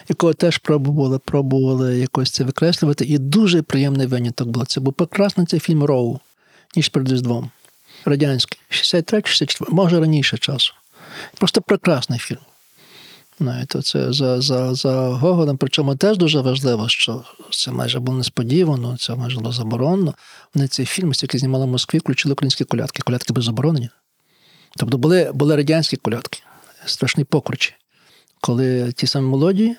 Якого теж пробували, пробували якось це викреслювати. І дуже приємний виняток був. Це був прекрасний цей фільм Роу, ніж перед Різдвом. Радянський, 63-64, може раніше часу. Просто прекрасний фільм. Знаєте, це за за, за Гоголем, причому теж дуже важливо, що це майже було несподівано, це майже було заборонено. Вони цей фільм, який знімали в Москві, включили українські колядки. Колядки були заборонені. Тобто були були радянські колядки страшні покручі, коли ті самі молоді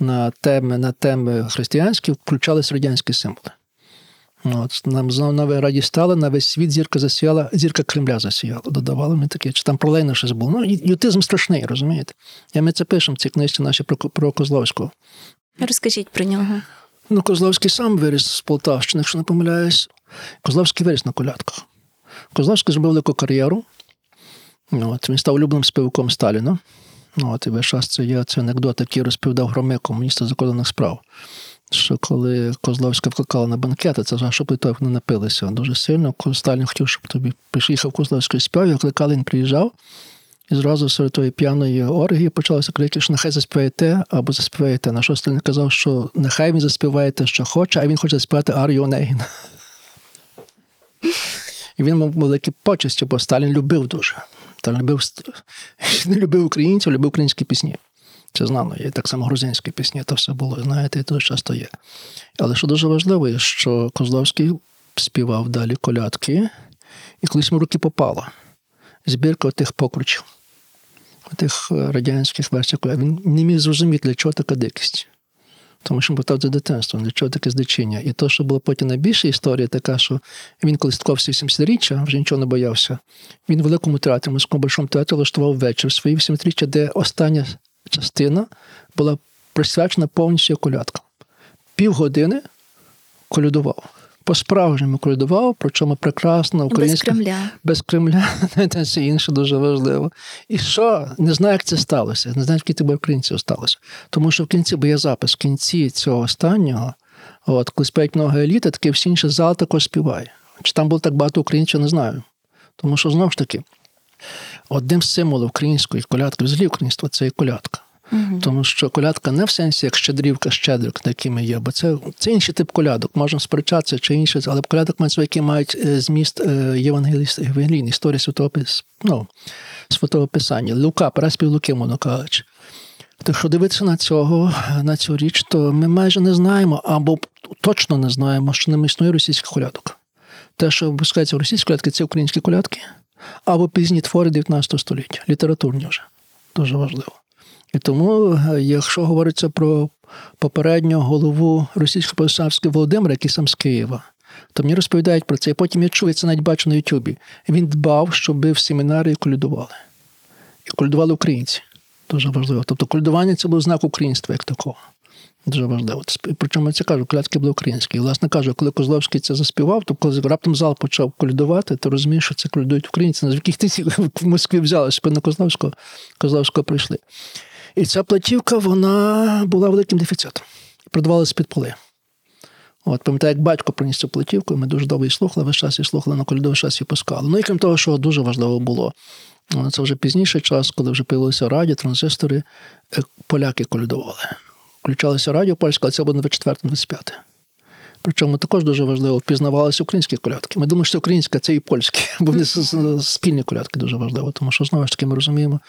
на теми на теми християнські включались радянські символи. От, Нам знову на раді стали, на весь світ зірка засіяла, зірка Кремля засіяла. Додавали ми таке, чи там про Лейна щось було. Ну, ютизм страшний, розумієте? І ми це пишемо в цій книжці наші про, про Козловського. Розкажіть про нього. Ну, Козловський сам виріс з Полтавщини, якщо не помиляюсь. Козловський виріс на колядках. Козловський зробив велику кар'єру. От, Він став улюбленим співаком Сталіна. От, І весь час це є це анекдот, який розповідав Громико, міністр закордонних справ. Що коли Козловська вкликала на банкети, це вже щоб той вони напилися дуже сильно. Сталін хотів, щоб тобі приїхав Козловський спів, його кликали, він приїжджав. І зразу серед тої п'яної оргії почалося крики, що нехай заспіває те або заспіває те. На що Сталін казав, що нехай він заспіває те, що хоче, а він хоче заспівати Арію Онегіна. І він мав великі почесті, бо Сталін любив дуже. Та любив не любив українців, любив українські пісні. Це знано, є так само грузинські пісні, то все було, знаєте, і дуже часто є. Але що дуже важливо, що Козловський співав далі колядки, і колись йому руки попала збірка тих покручів, тих е, радянських версій. Він не міг зрозуміти, для чого така дикість. Тому що він питав за дитинство, для чого таке здичення. І то, що була потім найбільша історія, така, що він коли стикався 70-річчя, вже нічого не боявся. Він в великому театрі, в Морському Большому театрі влаштував вечір свої 80-річчя, де остання частина була присвячена повністю колядкам. Півгодини колядував. По-справжньому колядував, причому прекрасно, українська. Без Кремля. Без Кремля, це інше дуже важливо. І що? Не знаю, як це сталося. Не знаю, скільки українців сталося. Тому що в кінці, бо є запис, в кінці цього останнього, от, коли спять много еліти, таке всі інші зал також співає. Чи там було так багато українців, не знаю. Тому що знову ж таки, одним з символів української колядки, взагалі українства, це і колядка. Угу. Тому що колядка не в сенсі, як щедрівка, щедрик, такими є, бо це це інший тип колядок. Можна сперечатися чи інше, але колядок мають, які мають е, зміст е, євангелійний, історії святого, ну, святого Писання. Лука, переспів Луки, мовно кажучи. Що дивитися на цього, на цю річ, то ми майже не знаємо, або точно не знаємо, що не існує російських колядок. Те, що випускається в російські колядки, це українські колядки, або пізні твори 19 століття, літературні вже. Дуже важливо. І тому, е, якщо говориться про попереднього голову російсько православської Володимира, який сам з Києва, то мені розповідають про це. І потім я чую, це навіть бачу на Ютубі. Він дбав, щоб в семінарії колядували. І колядували українці. Дуже важливо. Тобто колядування це був знак українства як такого. Дуже важливо. Причому я це кажу, колядки були українські. І, власне кажу, коли Козловський це заспівав, то коли раптом зал почав колядувати, ти розумієш, що це колядують українці, на яких ти в Москві взяли, спину Козловського, Козловського прийшли. І ця платівка вона була великим дефіцитом. Продавалася під поли. От, пам'ятаю, як батько приніс цю платівку, ми дуже довго її слухали, весь час і слухали на коляду, весь час її пускали. Ну і крім того, що дуже важливо було, це вже пізніший час, коли вже появилося радіо, транзистори, е, поляки колядували. Включалося радіо польське, але це було 24-25. Причому також дуже важливо впізнавалися українські колядки. Ми думаємо, що українська це і польські, бо вони спільні колядки дуже важливо, тому що знову ж таки ми розуміємо,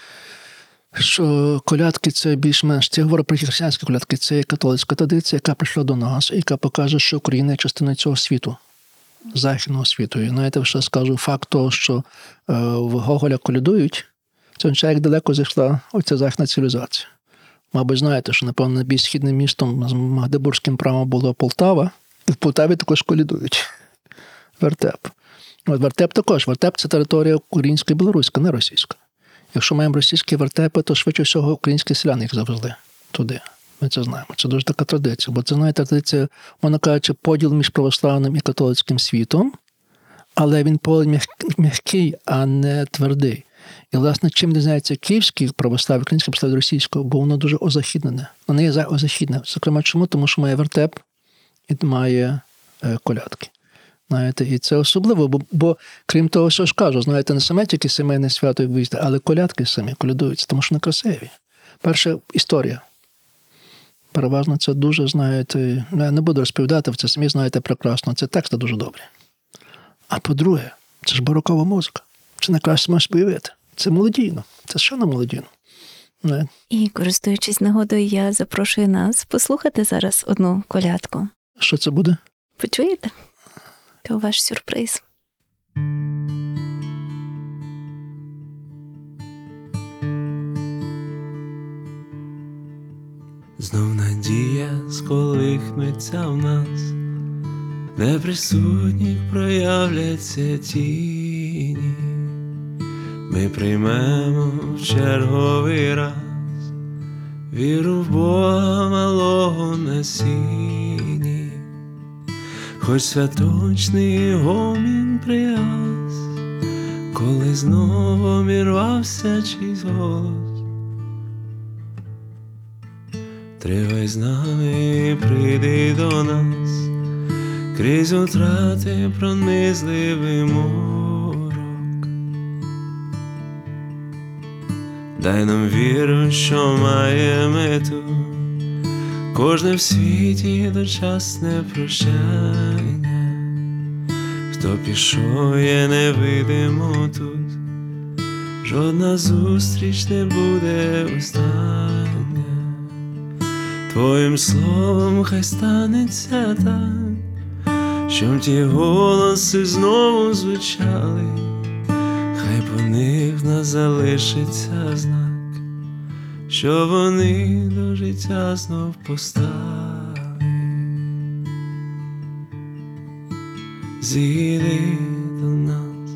що колядки це більш-менш це говорю про християнські колядки, це католицька традиція, яка прийшла до нас, яка покаже, що Україна є частиною цього світу, західного світу. І знаєте, ще скажу факт того, що е, в Гоголя колядують, це означає, як далеко зайшла оця західна цивілізація. Мабуть, знаєте, що, напевно, найбільш східним містом з Магдебурзьким правом було Полтава, і в Полтаві також колядують. Вертеп. От Вертеп також. Вертеп це територія українська і білоруська, не російська. Якщо маємо російські вертепи, то швидше всього українські селяни їх завезли туди. Ми це знаємо. Це дуже така традиція. Бо це знаєте, традиція, можна кажучи, поділ між православним і католицьким світом, але він поділ м'який, а не твердий. І, власне, чим різняється київський православ, українське православ російського, бо воно дуже озахіднене. Воно є озахідне. Зокрема, чому? Тому що має вертеп і має е, колядки. Знаєте, І це особливо, бо, бо крім того, що ж кажу, знаєте, не саме тільки сімейне свято і виїзди, але колядки самі колядуються, тому що вони красиві. Перша історія. Переважно це дуже, знаєте, ну, я не буду розповідати, це самі знаєте прекрасно, це тексти дуже добрі. А по-друге, це ж барокова музика. Це найкраще можеш появити. Це молодійно, це ще не молодійно. Не. І користуючись нагодою, я запрошую нас послухати зараз одну колядку. Що це буде? Почуєте? То ваш сюрприз. Знов надія сколихнеться в нас, де присутніх проявляться тіні, ми приймемо в черговий раз віру в Бога малого насіння хоч святочний гомін прияс, коли знову мірвався чийсь голос, тривай з нами, прийди до нас, крізь утрати пронизливий морок, дай нам віру, що має мету кожне в світі дочасне прощання, хто пішов, є невидимо тут, жодна зустріч не буде остання. Твоїм словом хай станеться так, щоб ті голоси знову звучали, хай по них нас залишиться знак, що вони до життя знов постали. Зійди до нас,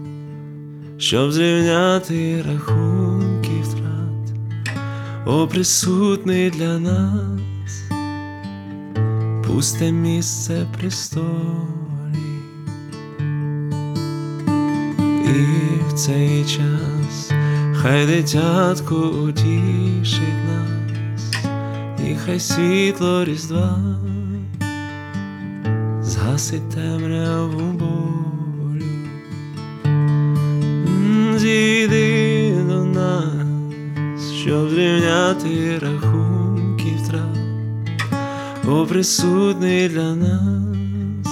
щоб зрівняти рахунки втрат, о присутний для нас, пусте місце престолі, і в цей час хай дитятко утішить нас, і хай світло різдва згасить темряву болю. Зійди до нас, щоб зрівняти рахунки втрат, о присутний для нас,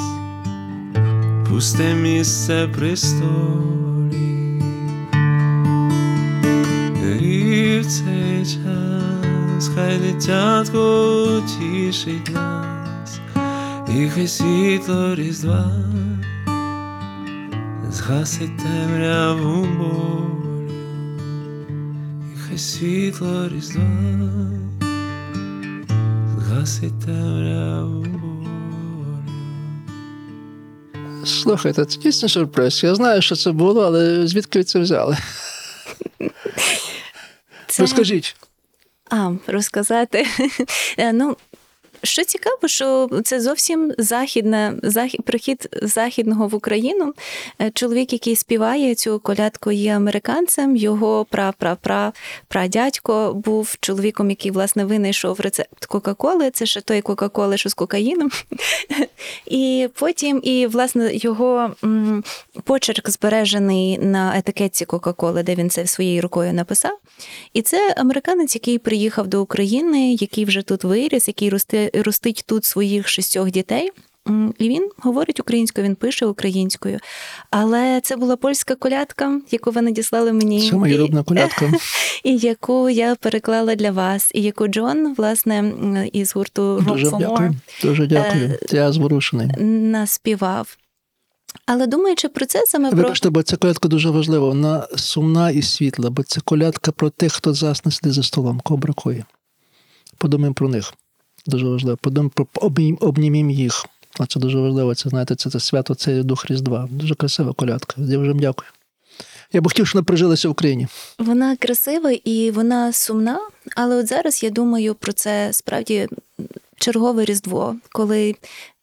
пусте місце престолі. Час хай дитятко утішить нас, і хай світло різдва згасить темряву болю, і хай світло різдва згасить темряву болю. Слухайте, це дійсно сюрприз. Я знаю, що це було, але звідки ви це взяли? Це... Розкажіть. А, розказати. Е, ну, що цікаво, що це зовсім західна, захід, прихід західного в Україну. Е, Чоловік, який співає цю колядку, є американцем. Його пра-пра-пра прадядько був чоловіком, який власне винайшов рецепт Кока-Коли. Це ще той Кока-Коли, що з кокаїном. І потім, і власне його почерк збережений на етикетці Кока-Коли, де він це своєю рукою написав. І це американець, який приїхав до України, який вже тут виріс, який росте, ростить тут своїх шістьох дітей. І він говорить українською, він пише українською. Але це була польська колядка, яку ви надіслали мені. Це моя рідна колядка. і яку я переклала для вас, і яку Джон, власне, із гурту Rock Дуже for More дякую. Дуже дякую. Е, Я зворушений. наспівав. Але думаючи про це, саме про Вибачте, бо ця колядка дуже важлива. Вона сумна і світла, бо це колядка про тих, хто засне сидить за столом, кого бракує. Подумаємо про них. Дуже важливо. Обнім- обнімім їх. А це дуже важливо. Це знаєте, це, це свято, це дух Різдва. Дуже красива колядка. Я вже дякую. Я б хотів, щоб вона прижилася в Україні. вона красива і вона сумна. Але от зараз я думаю про це справді чергове Різдво, коли.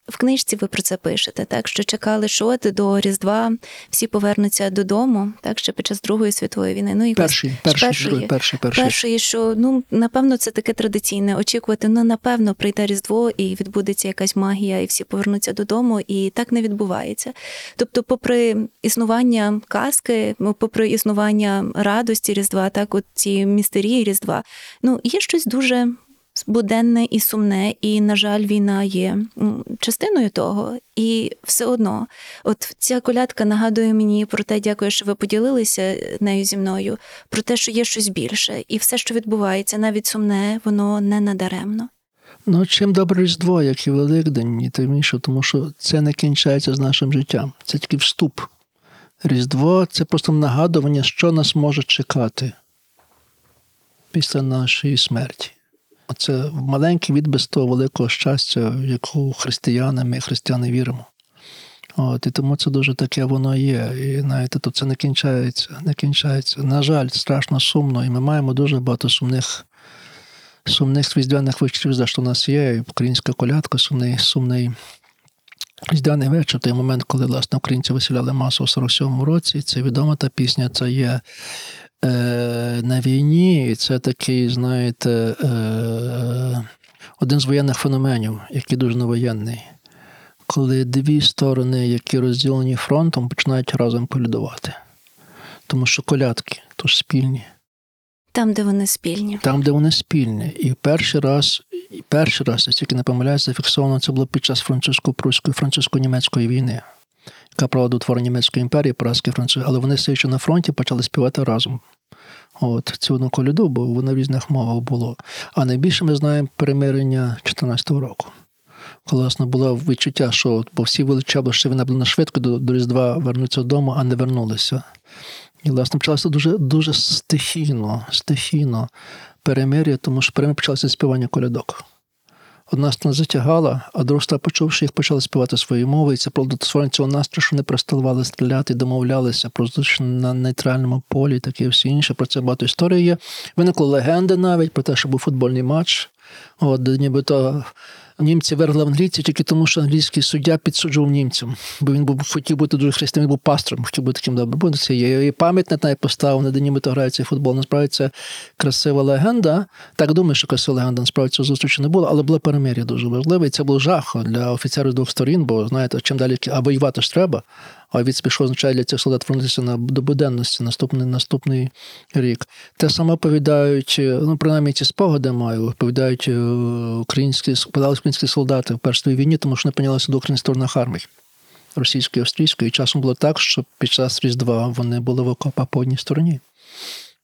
В книжці ви про це пишете, так що чекали, що до Різдва всі повернуться додому, так ще під час Другої світової війни. Ну і Перший, перший, перший, перший, перший. Що ну напевно це таке традиційне. Очікувати, ну напевно, прийде Різдво і відбудеться якась магія, і всі повернуться додому, і так не відбувається. Тобто, попри існування казки, попри існування радості Різдва, так от ці містерії Різдва, ну є щось дуже. Буденне і сумне, і, на жаль, війна є частиною того. І все одно, от ця колядка нагадує мені про те, дякую, що ви поділилися нею зі мною, про те, що є щось більше, і все, що відбувається, навіть сумне, воно не надаремно. Ну, чим добре Різдво, як і Великдень, і тим інше, тому що це не кінчається з нашим життям. Це тільки вступ. Різдво це просто нагадування, що нас може чекати після нашої смерті. Це маленький відбис того великого щастя, в яку християни, ми християни віримо. От, і тому це дуже таке воно є. І знаєте, то це не кінчається, не кінчається. На жаль, страшно сумно, і ми маємо дуже багато сумних сумних різдвяних вечорів, за що у нас є. І українська колядка, сумний, сумний різдвяний вечір, той момент, коли власне українці виселяли масу у 47-му році. Це відома та пісня, це є е, на війні, і це такий, знаєте, е, один з воєнних феноменів, який дуже невоєнний. Коли дві сторони, які розділені фронтом, починають разом колядувати. Тому що колядки то ж спільні. Там, де вони спільні. Там, де вони спільні. І перший раз, і перший раз, я тільки не помиляюся, зафіксовано це було під час французько-пруської, французько-німецької війни, яка до утворення німецької імперії, поразки французи, але вони все ще на фронті почали співати разом. От цю одну коляду, бо воно в різних мовах було. А найбільше ми знаємо перемирення 14-го року. Коли власне було відчуття, що от, бо всі величали, що вона була на швидко до, до Різдва вернуться додому, а не вернулися. І, власне, почалося дуже, дуже стихійно, стихійно перемир'я, тому що перемир'я почалося співання колядок. Одна стана затягала, а друга почувши їх, почали співати свої мови, і це про створення цього настрою, що не переставали стріляти, домовлялися про зустріч на нейтральному полі, таке і всі інше. Про це багато історії є. Виникли легенди навіть про те, що був футбольний матч. От, нібито німці вергли в англійці тільки тому, що англійський суддя підсуджував німцям, бо він був хотів бути дуже християнин, він був пастором, хотів бути таким добрим. Бо це є і пам'ятник навіть поставив, де німито грають футбол. Насправді це красива легенда. Так думаю, що красива легенда. Насправді цього зустрічі не було, але було перемир'я дуже важливе. І це був жах для офіцерів двох сторін, бо знаєте, чим далі а воювати ж треба. А від що означає для цих солдат вернутися на до буденності наступний наступний рік. Те саме оповідають, ну принаймні ці спогади маю, оповідають е, українські українські солдати в першій війні, тому що не опинялися до українських армій. Російської, австрійської. І часом було так, що під час Різдва вони були в окопах по одній стороні.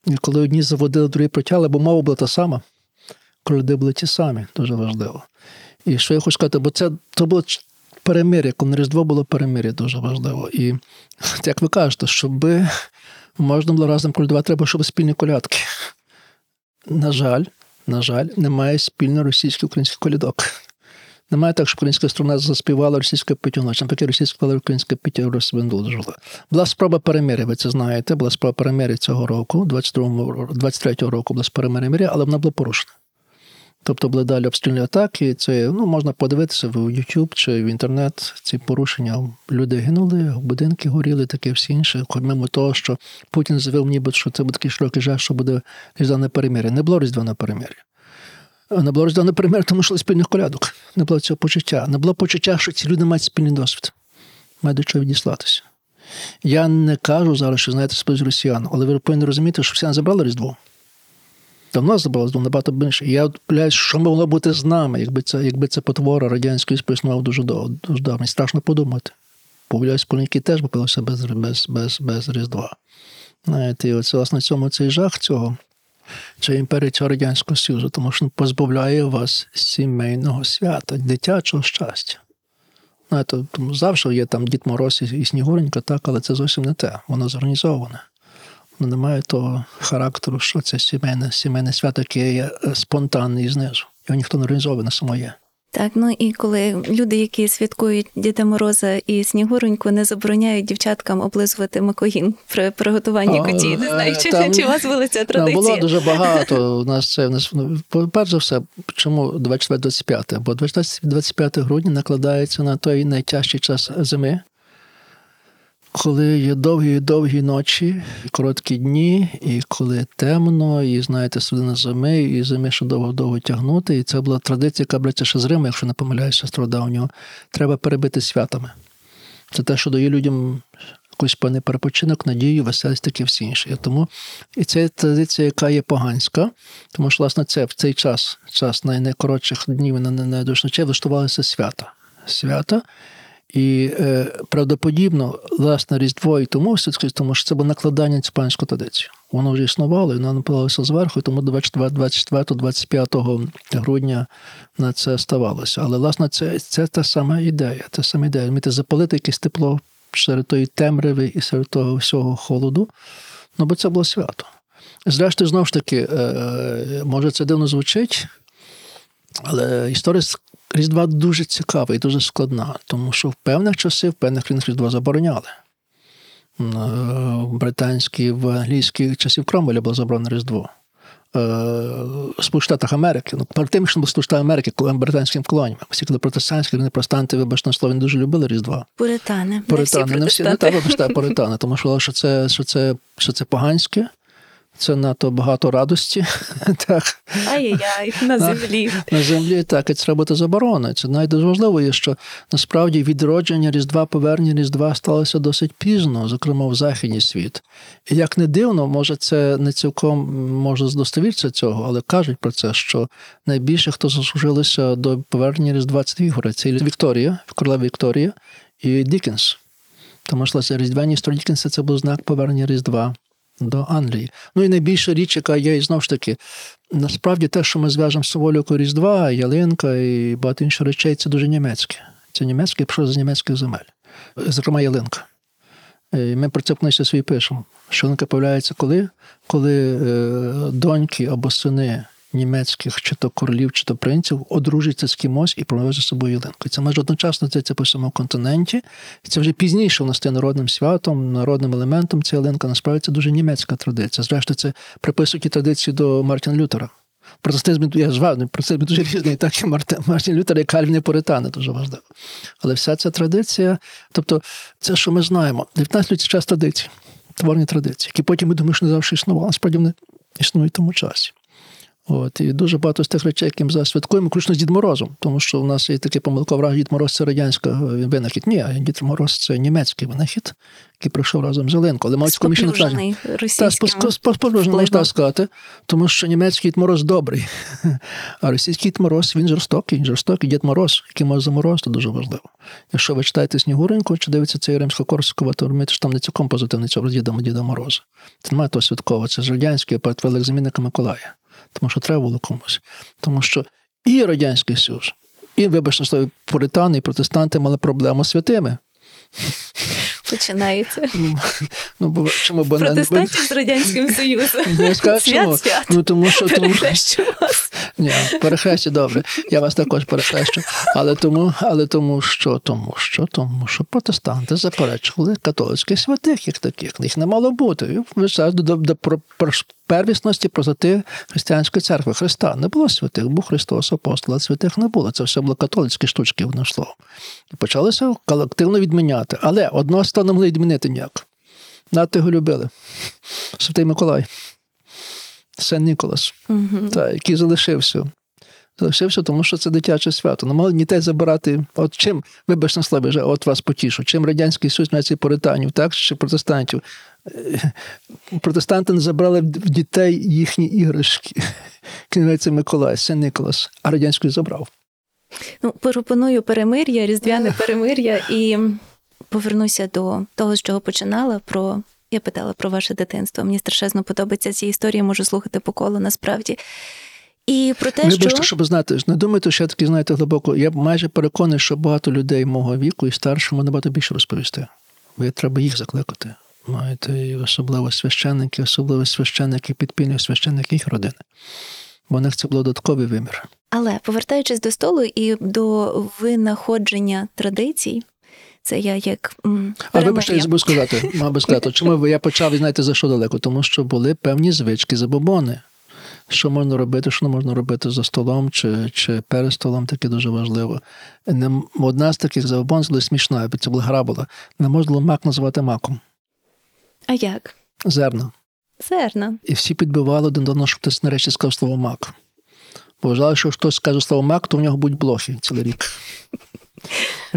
І коли одні заводили, другі протягли, бо мова була та сама, коли були ті самі, дуже важливо. І що я хочу сказати, бо це то було перемир'я, коли Різдво було перемир'я дуже важливо. І як ви кажете, щоб можна було разом колядувати, треба, щоб спільні колядки. На жаль, на жаль, немає спільно російсько-українських колядок. Немає так, що українська сторона заспівала російська потягнула. Навпаки, російська українська пиття розбендужила. Була спроба перемир'я, ви це знаєте. Була спроба перемир'я цього року, 23-го року була спроба перемир'я, але вона була порушена. Тобто були далі обстрільні атаки. Це ну, можна подивитися в YouTube чи в інтернет. Ці порушення люди гинули, будинки горіли, таке всі інше. Помимо того, що Путін заявив, ніби що це буде такий широкий жах, що буде різдвяне перемир'я. Не було різдвяне перемир'я. Не було різдвяне перемир'я, тому що спільних колядок. Не було цього почуття. Не було почуття, що ці люди мають спільний досвід. Мають до чого відіслатися. Я не кажу зараз, що знаєте спить росіян, але ви повинні розуміти, що росіяни забрали Різдво. Давно забралось набагато більше. Я пляюсь, що могло бути з нами, якби це якби це потвора радянської існував дуже давно. Страшно подумати. Повляюсь, поліки теж попилися без без, без, без Різдва. Знаєте, і оце, власне, цьому цей жах цього, цієї імперії цього Радянського Союзу, тому що він позбавляє вас сімейного свята, дитячого щастя. Знаєте, тому завжди є там Дід Мороз і Снігуренька, так, але це зовсім не те. Воно зорганізоване немає того характеру, що це сімейне сімейне свято, яке є е, спонтанне і знизу. Його ніхто не організовує на самоє. Так, ну і коли люди, які святкують Діда Мороза і Снігуроньку, не забороняють дівчаткам облизувати макогін при приготуванні О, куті. Не знаю, чи, там, чи у вас була ця там традиція? було дуже багато. У нас це у нас ну, перш за все, чому 24-25? Бо 25 грудня накладається на той найтяжчий час зими, коли є довгі-довгі ночі, короткі дні, і коли темно, і знаєте, середина зими, і зими ще довго-довго тягнути. І це була традиція, яка береться ще з Риму, якщо не помиляюся, стародавнього. Треба перебити святами. Це те, що дає людям якийсь певний перепочинок, надію, веселість, таке всі інше. Тому і це традиція, яка є поганська, тому що, власне, це в цей час, час найкоротших днів на найдушночей, влаштувалися свята. Свята. І е, правдоподібно, власне, Різдво і тому тому що це було накладання цю панську традицію. Воно вже існувало, і воно напилалося зверху, і тому 24-25 грудня на це ставалося. Але, власне, це це та сама ідея. Та сама ідея. Міти запалити якесь тепло серед тої темряви і серед того всього холоду. Ну, бо це було свято. Зрештою, знову ж таки, е, може, це дивно звучить, але історія Різдва дуже цікава і дуже складна, тому що в певних часи, в певних країнах Різдва забороняли. Е, в британській, в англійській часів Кромвеля було заборонено Різдво. Е, в Сполучених Штатах Америки, ну, перед тим, що було Сполучених Америки, коли британським колоніями. Всі, коли протестантські, вони простанти, вибачте слово, не дуже любили Різдва. Пуритани. Пуритани, не всі, не так, вибачте, пуритани, тому що, що це, що це, що це поганське, це надто багато радості. так. Ай-яй, на землі. На землі так, і це треба бути заборонено. Це навіть важливо є, що насправді відродження Різдва, повернення Різдва сталося досить пізно, зокрема в Західній світ. І як не дивно, може, це не цілком може здостовірця цього, але кажуть про це, що найбільше, хто заслужилися до повернення Різдва, це дві. Це Вікторія, королева Вікторія і Дікенс. Тому що Різдвяні історії Дікенса це був знак повернення Різдва до Англії. Ну і найбільша річ, яка є, і знову ж таки, насправді те, що ми зв'яжемо з символікою Різдва, ялинка і багато інших речей, це дуже німецьке. Це німецьке, пішло з німецьких земель. Зокрема, ялинка. І Ми про це в книжці свій пишемо. Що ялинка появляється коли? Коли е, доньки або сини німецьких, чи то королів, чи то принців, одружуються з кимось і привозять з собою ялинку. Це майже одночасно це по всьому континенті. І це вже пізніше у стає народним святом, народним елементом. Ця ялинка насправді це дуже німецька традиція. Зрештою, це приписують ті традиції до Мартіна Лютера. Протестизм, я звав, протестизм дуже різний, так і Мартин, Мартін Лютер, і Кальвін і Поритани, дуже важливо. Але вся ця традиція, тобто це, що ми знаємо, 19 це час традицій, творні традиції, які потім ми думаємо, що не завжди існували, насправді вони існують в тому часі. От, і дуже багато з тих речей, які ми зараз святкуємо, включно з Дід Морозом, тому що у нас є такий помилковий Дід Мороз це радянська винахід. Ні, Дід Мороз це німецький винахід, який прийшов разом з Зеленко. Але мають комічне Споплюжений можна сказати, тому що німецький Дід Мороз добрий, а російський Дід Мороз він жорстокий, він жорстокий Дід Мороз, який може заморозити, дуже важливо. Якщо ви читаєте Снігуреньку чи дивитеся цей римсько-корсакова, то розумієте, що там не цілком позитивний цього Діда, Діда Мороза. Це немає того святкового, це ж радянський перед великозамінника Миколая. Тому що треба було комусь. Тому що і Радянський Союз, і, вибачте, слово, пуритани, і протестанти мали проблему з святими. Починається. Ну, бо чому бо не- Протестантів з Радянським Союзом. Ну, скажу, чому? Свят. Ну тому що тому, вас. ні, перехрестя добре. Я вас також перехрещу. Але тому, але тому що, тому що, тому що протестанти заперечували католицьких святих, як таких. Їх не мало бути. І вважають до, до, про первісності простоти християнської церкви Христа. Не було святих, був Христос апостол, а святих не було. Це все було католицькі штучки, воно йшло. І почалося колективно відміняти. Але одного не могли відмінити ніяк. Надто його любили. Святий Миколай. Сен Ніколас, Мгм. та, який залишився. Залишився, тому що це дитяче свято. Не могли дітей забирати. От чим, вибачте на слові, от вас потішу, чим Радянський Союз нації поританів, так, чи протестантів. Е, Протестанти не забрали в дітей їхні іграшки. Називається Миколай, Сен Ніколас, а Радянський забрав. Ну, пропоную перемир'я, різдвяне перемир'я і повернуся до того, з чого починала. Про я питала про ваше дитинство. Мені страшенно подобається ці історії, можу слухати по колу насправді. І про те, Вибачте, що щоб знати, не думайте, що я такий, знаєте, глибоко. Я майже переконаний, що багато людей мого віку і старшому набагато більше розповісти. Ви треба їх закликати. Маєте і особливо священники, особливо священники підпільних священники їх родини. Бо у них це було додатковий вимір. Але повертаючись до столу і до винаходження традицій, це я як м, А вибачте, я забув сказати, мав би сказати, чому я почав знаєте за що далеко? Тому що були певні звички, забобони. Що можна робити, що не можна робити за столом чи, чи перед столом, таке дуже важливо. Не, одна з таких забобон була смішна, це була гра була. Не можна було мак називати маком. А як? Зерна. Зерна. І всі підбивали один до одного, щоб хтось нарешті сказав слово мак. Бо вважали, що хтось скаже слово мак, то в нього будуть блохи цілий рік.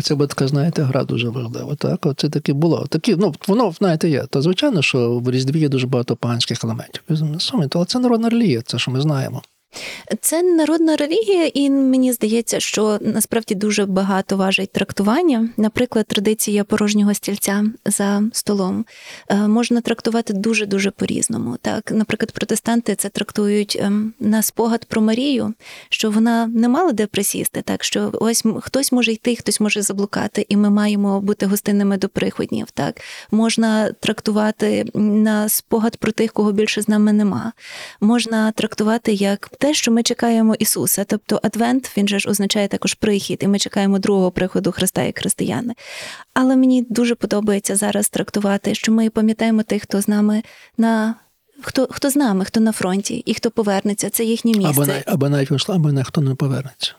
Це була така, знаєте, гра дуже важлива. Так, оце таке було. Такі, ну, воно, знаєте, є. Та звичайно, що в Різдві є дуже багато паганських елементів. Розумієте, Але це народна релігія, це що ми знаємо. Це народна релігія, і мені здається, що насправді дуже багато важить трактування. Наприклад, традиція порожнього стільця за столом е, можна трактувати дуже дуже по-різному. Так, наприклад, протестанти це трактують ем, на спогад про Марію, що вона не мала де присісти, так що ось хтось може йти, хтось може заблукати, і ми маємо бути гостинними до приходнів. Так можна трактувати на спогад про тих, кого більше з нами нема. Можна трактувати як те, що ми чекаємо Ісуса. Тобто Адвент він же ж означає також прихід, і ми чекаємо другого приходу Христа як християни. Але мені дуже подобається зараз трактувати, що ми пам'ятаємо тих, хто з нами на хто, хто з нами, хто на фронті і хто повернеться. Це їхнє місце. Або, най, або навіть вийшла, або ніхто не повернеться.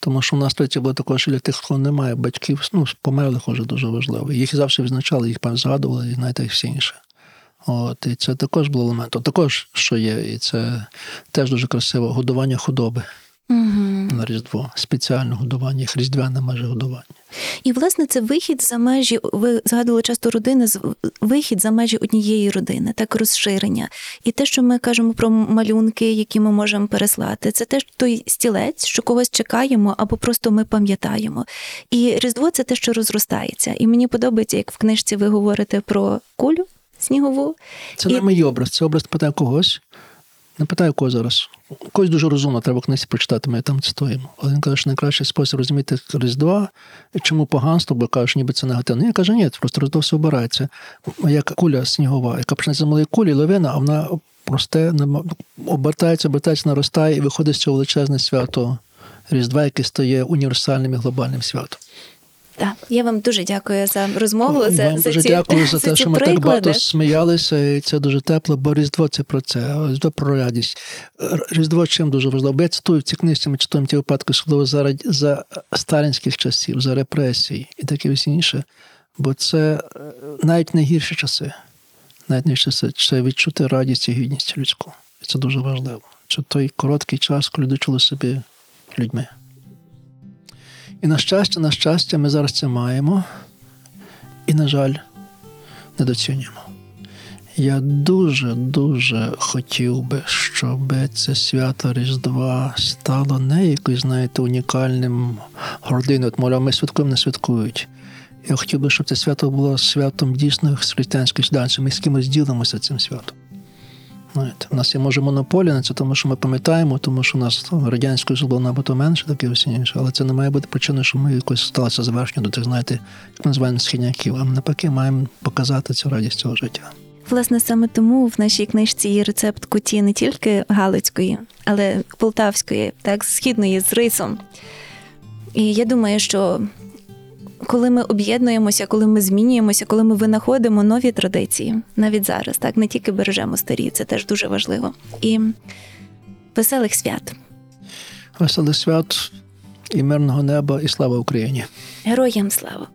Тому що в нас третє було також для тих, хто не має батьків, ну, померлих уже дуже важливо. Їх завжди відзначали, їх згадували, і знаєте, і всі інше. От, і це також було елементом. Також, що є, і це теж дуже красиво, годування худоби Угу. на Різдво, спеціальне годування, їх різдвяне майже годування. І власне це вихід за межі. Ви згадували часто родини, вихід за межі однієї родини, так розширення. І те, що ми кажемо про малюнки, які ми можемо переслати, це теж той стілець, що когось чекаємо, або просто ми пам'ятаємо. І Різдво це те, що розростається. І мені подобається, як в книжці ви говорите про кулю. Снігову. Це І- не мій образ, це образ питає когось. Не питаю кого зараз. Когось дуже розумно, треба в книзі прочитати, ми там цитуємо. Але він каже, що найкращий спосіб розуміти Різдва, чому поганство, бо кажеш, ніби це негативно. Я кажу, ні, просто Різдво все обирається. Як куля снігова, яка почнеться з малої кулі, лавина, а вона просте, обертається, обертається, наростає і виходить з цього величезне свято Різдва, яке стає універсальним і глобальним святом. Так, я вам дуже дякую за розмову. За, Вам за дуже ці, дякую за за те, що ми так багато сміялися, і це дуже тепло, бо Різдво це про це, Різдво про радість. Різдво чим дуже важливо. Бо я цитую в цій книжці, ми читаємо ті випадки, особливо за, за сталінських часів, за репресії і таке всі інше. Бо це е, навіть найгірші часи. Навіть найгірші часи це відчути радість і гідність людську. І це дуже важливо. Це той короткий час, коли люди чули собі людьми. І на щастя, на щастя, ми зараз це маємо. І, на жаль, недоцінюємо. Я дуже дуже хотів би, щоб це свято Різдва стало не якось, знаєте, унікальним гординою. От, мовляв, ми святкуємо, не святкують. Я хотів би, щоб це свято було святом дійсно християнської сюданців. Ми з кимось ділимося цим святом. Знаєте, у нас є може монополія на це, тому що ми пам'ятаємо, тому що у нас радянською було набагато менше, таке всі інше, але це не має бути причиною, що ми якось сталися завершення до тих, знаєте, як ми називаємо східняків. А ми навпаки маємо показати цю радість цього життя. Власне, саме тому в нашій книжці є рецепт куті не тільки галицької, але полтавської, так, східної з рисом. І я думаю, що коли ми об'єднуємося, коли ми змінюємося, коли ми винаходимо нові традиції, навіть зараз, так, не тільки бережемо старі, це теж дуже важливо. І веселих свят. Веселих свят і мирного неба, і слава Україні! Героям слава!